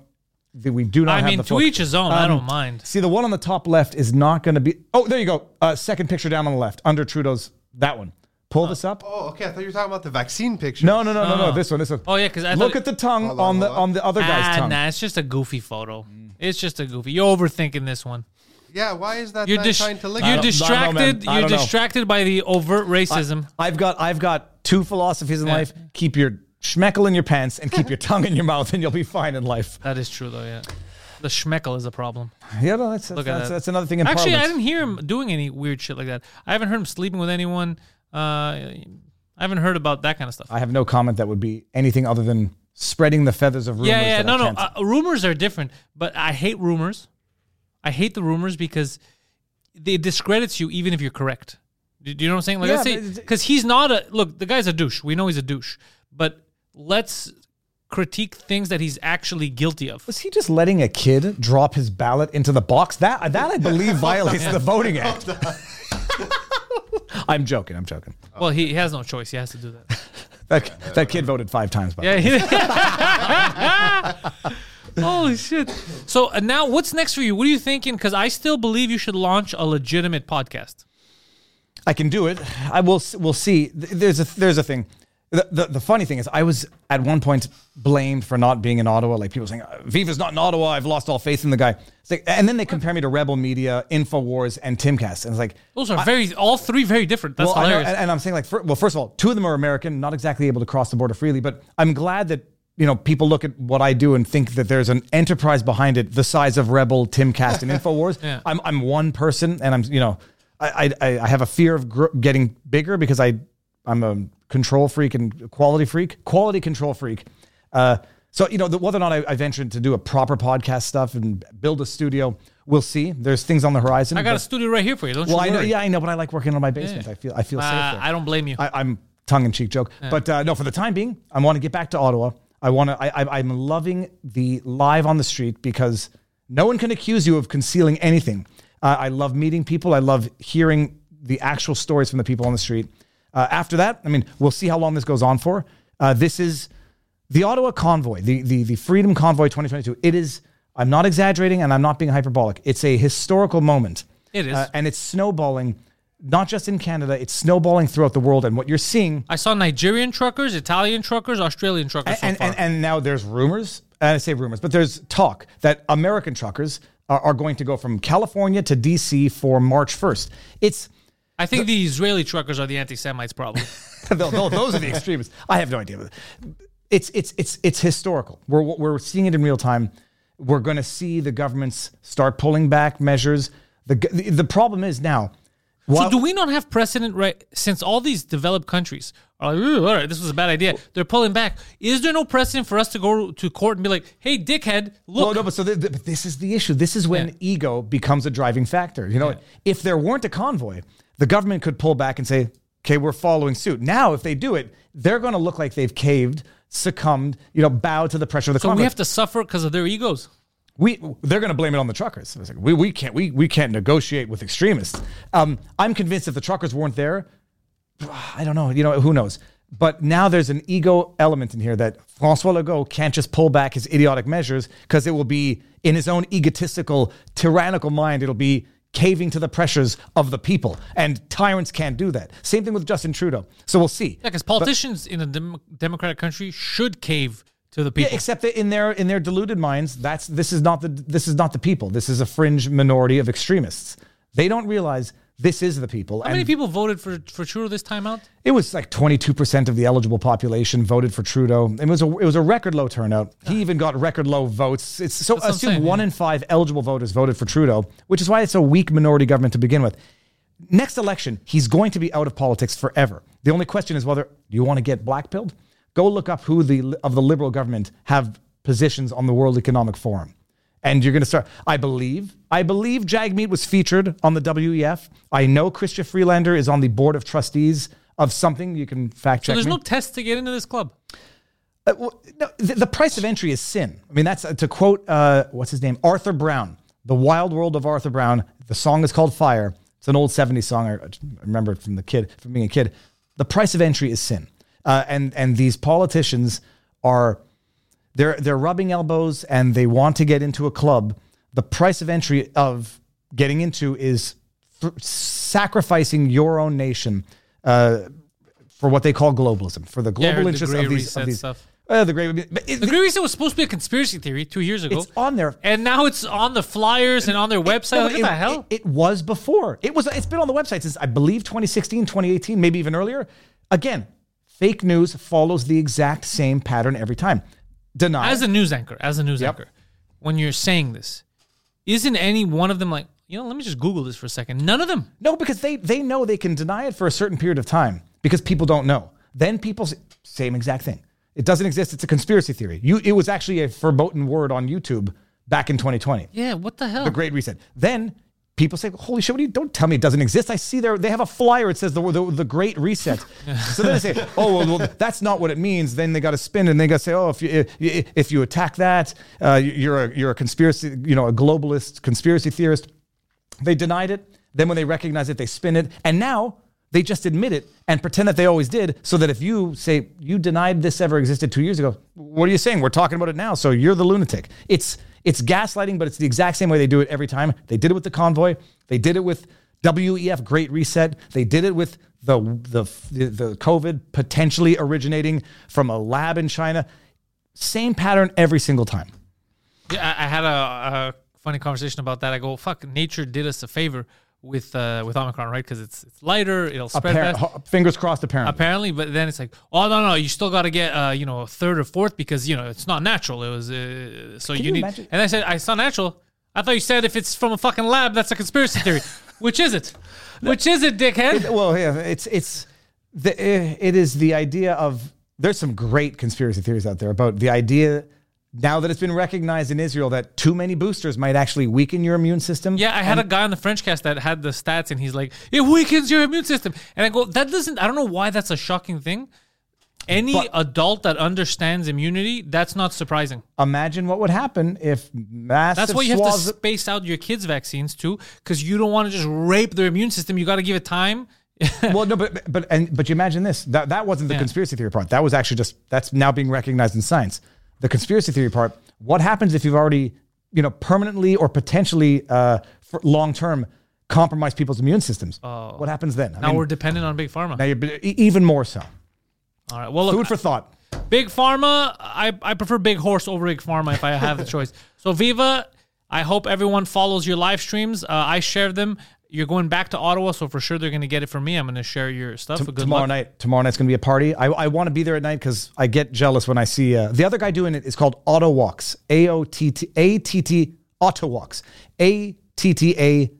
that we do not. I have mean, the to full- each his own. I Um, don't mind. See, the one on the top left is not going to be. Oh, there you go. Uh, second picture down on the left, under Trudeau's. That one. Pull this up. Oh, okay. I thought you were talking about the vaccine picture. No, no, no, no, no. No. This one. This one. Oh, yeah, 'cause I look thought- at the tongue Hold on, on, the hold on. on the other guy's Ah, tongue. nah, it's just a goofy photo. It's just a goofy. You're overthinking this one. Yeah, why is that You're, man dis- trying to lick you're I it? distracted. I don't know, man. I you're don't know. distracted by the overt racism. I've got I've got two philosophies in Yeah. life. Keep your schmeckel in your pants and keep your tongue in your mouth, and you'll be fine in life. that is true, though. Yeah, the schmeckel is a problem. Yeah, no, that's that's, Look at that's, that. that's another thing in Actually, I didn't hear him doing any weird shit like that. I haven't heard him sleeping with anyone. Uh, I haven't heard about that kind of stuff. I have no comment that would be anything other than spreading the feathers of rumors. yeah, yeah, that no, I no. Uh, rumors are different, but I hate rumors. I hate the rumors because it discredits you even if you're correct. Do do you know what I'm saying? Like, Yeah, let's say because he's not a look. The guy's a douche. We know he's a douche, but let's critique things that he's actually guilty of. was he just letting a kid drop his ballot into the box? That that I believe violates the Voting Act. I'm joking. I'm joking. Well, he, he has no choice. He has to do that. That, that kid voted five times. By. Yeah. he- Holy shit! So uh, now, what's next for you? What are you thinking? Because I still believe you should launch a legitimate podcast. I can do it. I will. We'll see. There's a there's a thing. The, the, the funny thing is, I was at one point blamed for not being in Ottawa. Like people saying, "Uh, "Viva's not in Ottawa." I've lost all faith in the guy. Like, and then they compare me to Rebel Media, Infowars, and Timcast, and it's like, Those are very, all three very different. That's well, I know, hilarious. and, and I'm saying like, fir- well, first of all, two of them are American, not exactly able to cross the border freely. But I'm glad that you know people look at what I do and think that there's an enterprise behind it, the size of Rebel, Timcast, and Infowars. Yeah. I'm I'm one person, and I'm you know, I I, I have a fear of gr- getting bigger because I I'm a control freak and quality freak, quality control freak. Uh, so you know, the, whether or not I, I venture to do a proper podcast stuff and build a studio, we'll see. There's things on the horizon. I got a studio right here for you. Don't well, you I know, yeah, I know, but I like working on my basement. Yeah. I feel I feel safe Uh, there. I don't blame you. I, I'm tongue in cheek joke, but uh, no. For the time being, I want to get back to Ottawa. I want to. I, I, I'm loving the live on the street because no one can accuse you of concealing anything. Uh, I love meeting people. I love hearing the actual stories from the people on the street. Uh, after that, I mean, we'll see how long this goes on for. Uh, this is the Ottawa Convoy, the, the the Freedom Convoy 2022. It is. I'm not exaggerating, and I'm not being hyperbolic. It's a historical moment. It is. Uh, and it's snowballing, not just in Canada. It's snowballing throughout the world. And what you're seeing I saw Nigerian truckers, Italian truckers, Australian truckers so and, far. and, and now there's rumors, and I say rumors, but there's talk that American truckers are, are going to go from California to DC for March 1st. It's I think the Israeli truckers are the anti-Semites, probably. Tho- tho- those are the extremists. I have no idea. It's it's it's it's historical. We're we're seeing it in real time. We're going to see the governments start pulling back measures. The g- the problem is now. so do we not have precedent, right? Since all these developed countries are like, all right, this was a bad idea. They're pulling back. Is there no precedent for us to go to court and be like, hey, dickhead, look. Well, no, but so th- th- but this is the issue. This is when Yeah. ego becomes a driving factor. You know, if there weren't a convoy, the government could pull back and say, "Okay, we're following suit." Now, if they do it, they're going to look like they've caved, succumbed, you know, bowed to the pressure of the so we have to suffer because of their egos. we they're going to blame it on the truckers. It's like, we, we can't we, we can't negotiate with extremists. Um, I'm convinced if the truckers weren't there, I don't know. You know who knows. But now there's an ego element in here that Francois Legault can't just pull back his idiotic measures because it will be in his own egotistical, tyrannical mind. It'll be caving to the pressures of the people, and tyrants can't do that. Same thing with Justin Trudeau. So we'll see. Yeah, because politicians in a dem- democratic country should cave to the people. Yeah, except that in their in their deluded minds, that's this is not the this is not the people. This is a fringe minority of extremists. They don't realize this is the people. How many people voted for for Trudeau this time out? It was like twenty two percent of the eligible population voted for Trudeau. It was a it was a record low turnout. He even got record low votes. It's so That's assume saying, one yeah. in five eligible voters voted for Trudeau, which is why it's a weak minority government to begin with. Next election, he's going to be out of politics forever. The only question is whether do you want to get blackpilled? Go look up who the of the liberal government have positions on the World Economic Forum. And you're going to start. I believe, I believe Jagmeet was featured on the WEF. I know Chrystia Freeland is on the board of trustees of something. You can fact check. So there's me. no test to get into this club. Uh, well, no, the, the price of entry is sin. I mean, that's uh, to quote uh, what's his name, Arthur Brown, "The Wild World of Arthur Brown." The song is called "Fire." It's an old '70s song. I I remember it from the kid, from being a kid. The price of entry is sin, uh, and and these politicians are they're they're rubbing elbows and they want to get into a club. The price of entry of getting into is th- sacrificing your own nation uh, for what they call globalism, for the global the interests Grey of these of these stuff. Uh, the great, but it- The Great Reset was supposed to be a conspiracy theory two years ago. it's on there. and now it's on the flyers and on their website. Like, it, what the hell? It, it was before. It was. It's been on the website since I believe 2016, 2018, maybe even earlier. Again, fake news follows the exact same pattern every time. Deny. as a news anchor, as a news Yep. anchor, when you're saying this, isn't any one of them like, you know, let me just Google this for a second. None of them. No, because they they know they can deny it for a certain period of time because people don't know. Then people say, same exact thing. It doesn't exist. It's a conspiracy theory. You it was actually a verboten word on YouTube back in 2020. Yeah, what the hell? The Great Reset. Then people say, "Holy shit! What do you, don't tell me it doesn't exist." I see there they have a flyer. It says the the, the Great Reset. so then they say, "Oh, well, well, that's not what it means." Then they got to spin and they got to say, "Oh, if you if, if you attack that, uh, you're a you're a conspiracy, you know, a globalist conspiracy theorist." They denied it. Then when they recognize it, they spin it, and now they just admit it and pretend that they always did. So that if you say you denied this ever existed two years ago, what are you saying? We're talking about it now. So you're the lunatic. It's it's gaslighting, but it's the exact same way they do it every time. They did it with the convoy. They did it with WEF Great Reset. They did it with the the the COVID potentially originating from a lab in China. Same pattern every single time. Yeah, I, had a, a funny conversation about that. I go, fuck, nature did us a favor with uh, with Omicron, right? Because it's it's lighter, it'll spread Appar- fast. fingers crossed. Apparently, Apparently, but then it's like, oh no, no, you still got to get uh, you know a third or fourth because you know it's not natural. It was uh, so you, you need. imagine- And I said, I saw natural. I thought you said if it's from a fucking lab, that's a conspiracy theory. Which is it? Which is it, dickhead? well, yeah, it's it's the it is the idea of there's some great conspiracy theories out there about the idea now that it's been recognized in Israel that too many boosters might actually weaken your immune system. Yeah, I had a guy on the French cast that had the stats, and he's like, "It weakens your immune system." And I go, "That doesn't. I don't know why that's a shocking thing. Any But- adult that understands immunity, that's not surprising. Imagine what would happen if massive That's why you have to space out your kids' vaccines too, because you don't want to just rape their immune system. You got to give it time. well, no, but but and but you imagine this that that wasn't the Yeah. conspiracy theory part. That was actually just that's now being recognized in science. The conspiracy theory part. What happens if you've already you know permanently or potentially uh, for long term compromised people's immune systems? what happens then? I Oh. Now mean, we're dependent on big pharma. now you're even more so. All right. Well, look, Food for thought. Big Pharma, I, I prefer Big Horse over Big Pharma if I have the choice. So Viva, I hope everyone follows your live streams. Uh, I share them. You're going back to Ottawa, so for sure they're going to get it from me. I'm going to share your stuff. T- Good tomorrow luck. night. Tomorrow night's gonna be a party. I, I want to be there at night because I get jealous when I see uh, the other guy doing it. is called Auto Walks. A O T T A T T Auto Walks. A T T A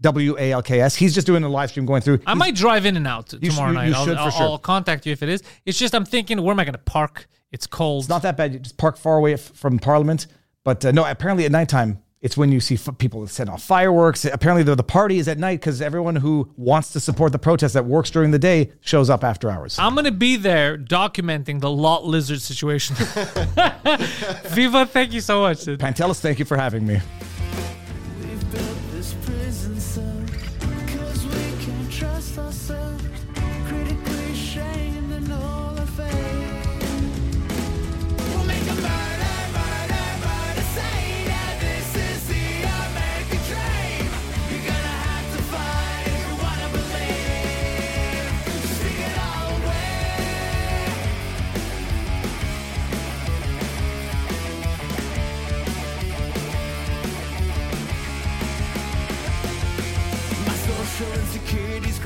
W A L K S. He's just doing a live stream going through. I might drive in and out tomorrow should- night. you I'll, should for I'll, sure. I'll contact you if it is. It's just I'm thinking, where am I going to park? It's cold. It's not that bad. You just park far away from Parliament. But uh, no, apparently at nighttime, it's when you see f- people set off fireworks. Apparently, the, the party is at night because everyone who wants to support the protest that works during the day shows up after hours. I'm gonna be there documenting the lot lizard situation. Viva, thank you so much. Pantelis, thank you for having me.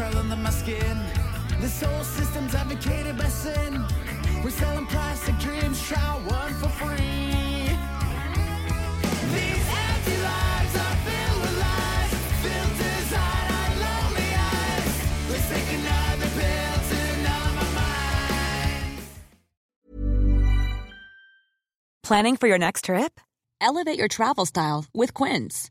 Crawl under my skin. This whole system's advocated by sin. We're selling plastic dreams, try one for free. Planning for your next trip? Elevate your travel style with Quince.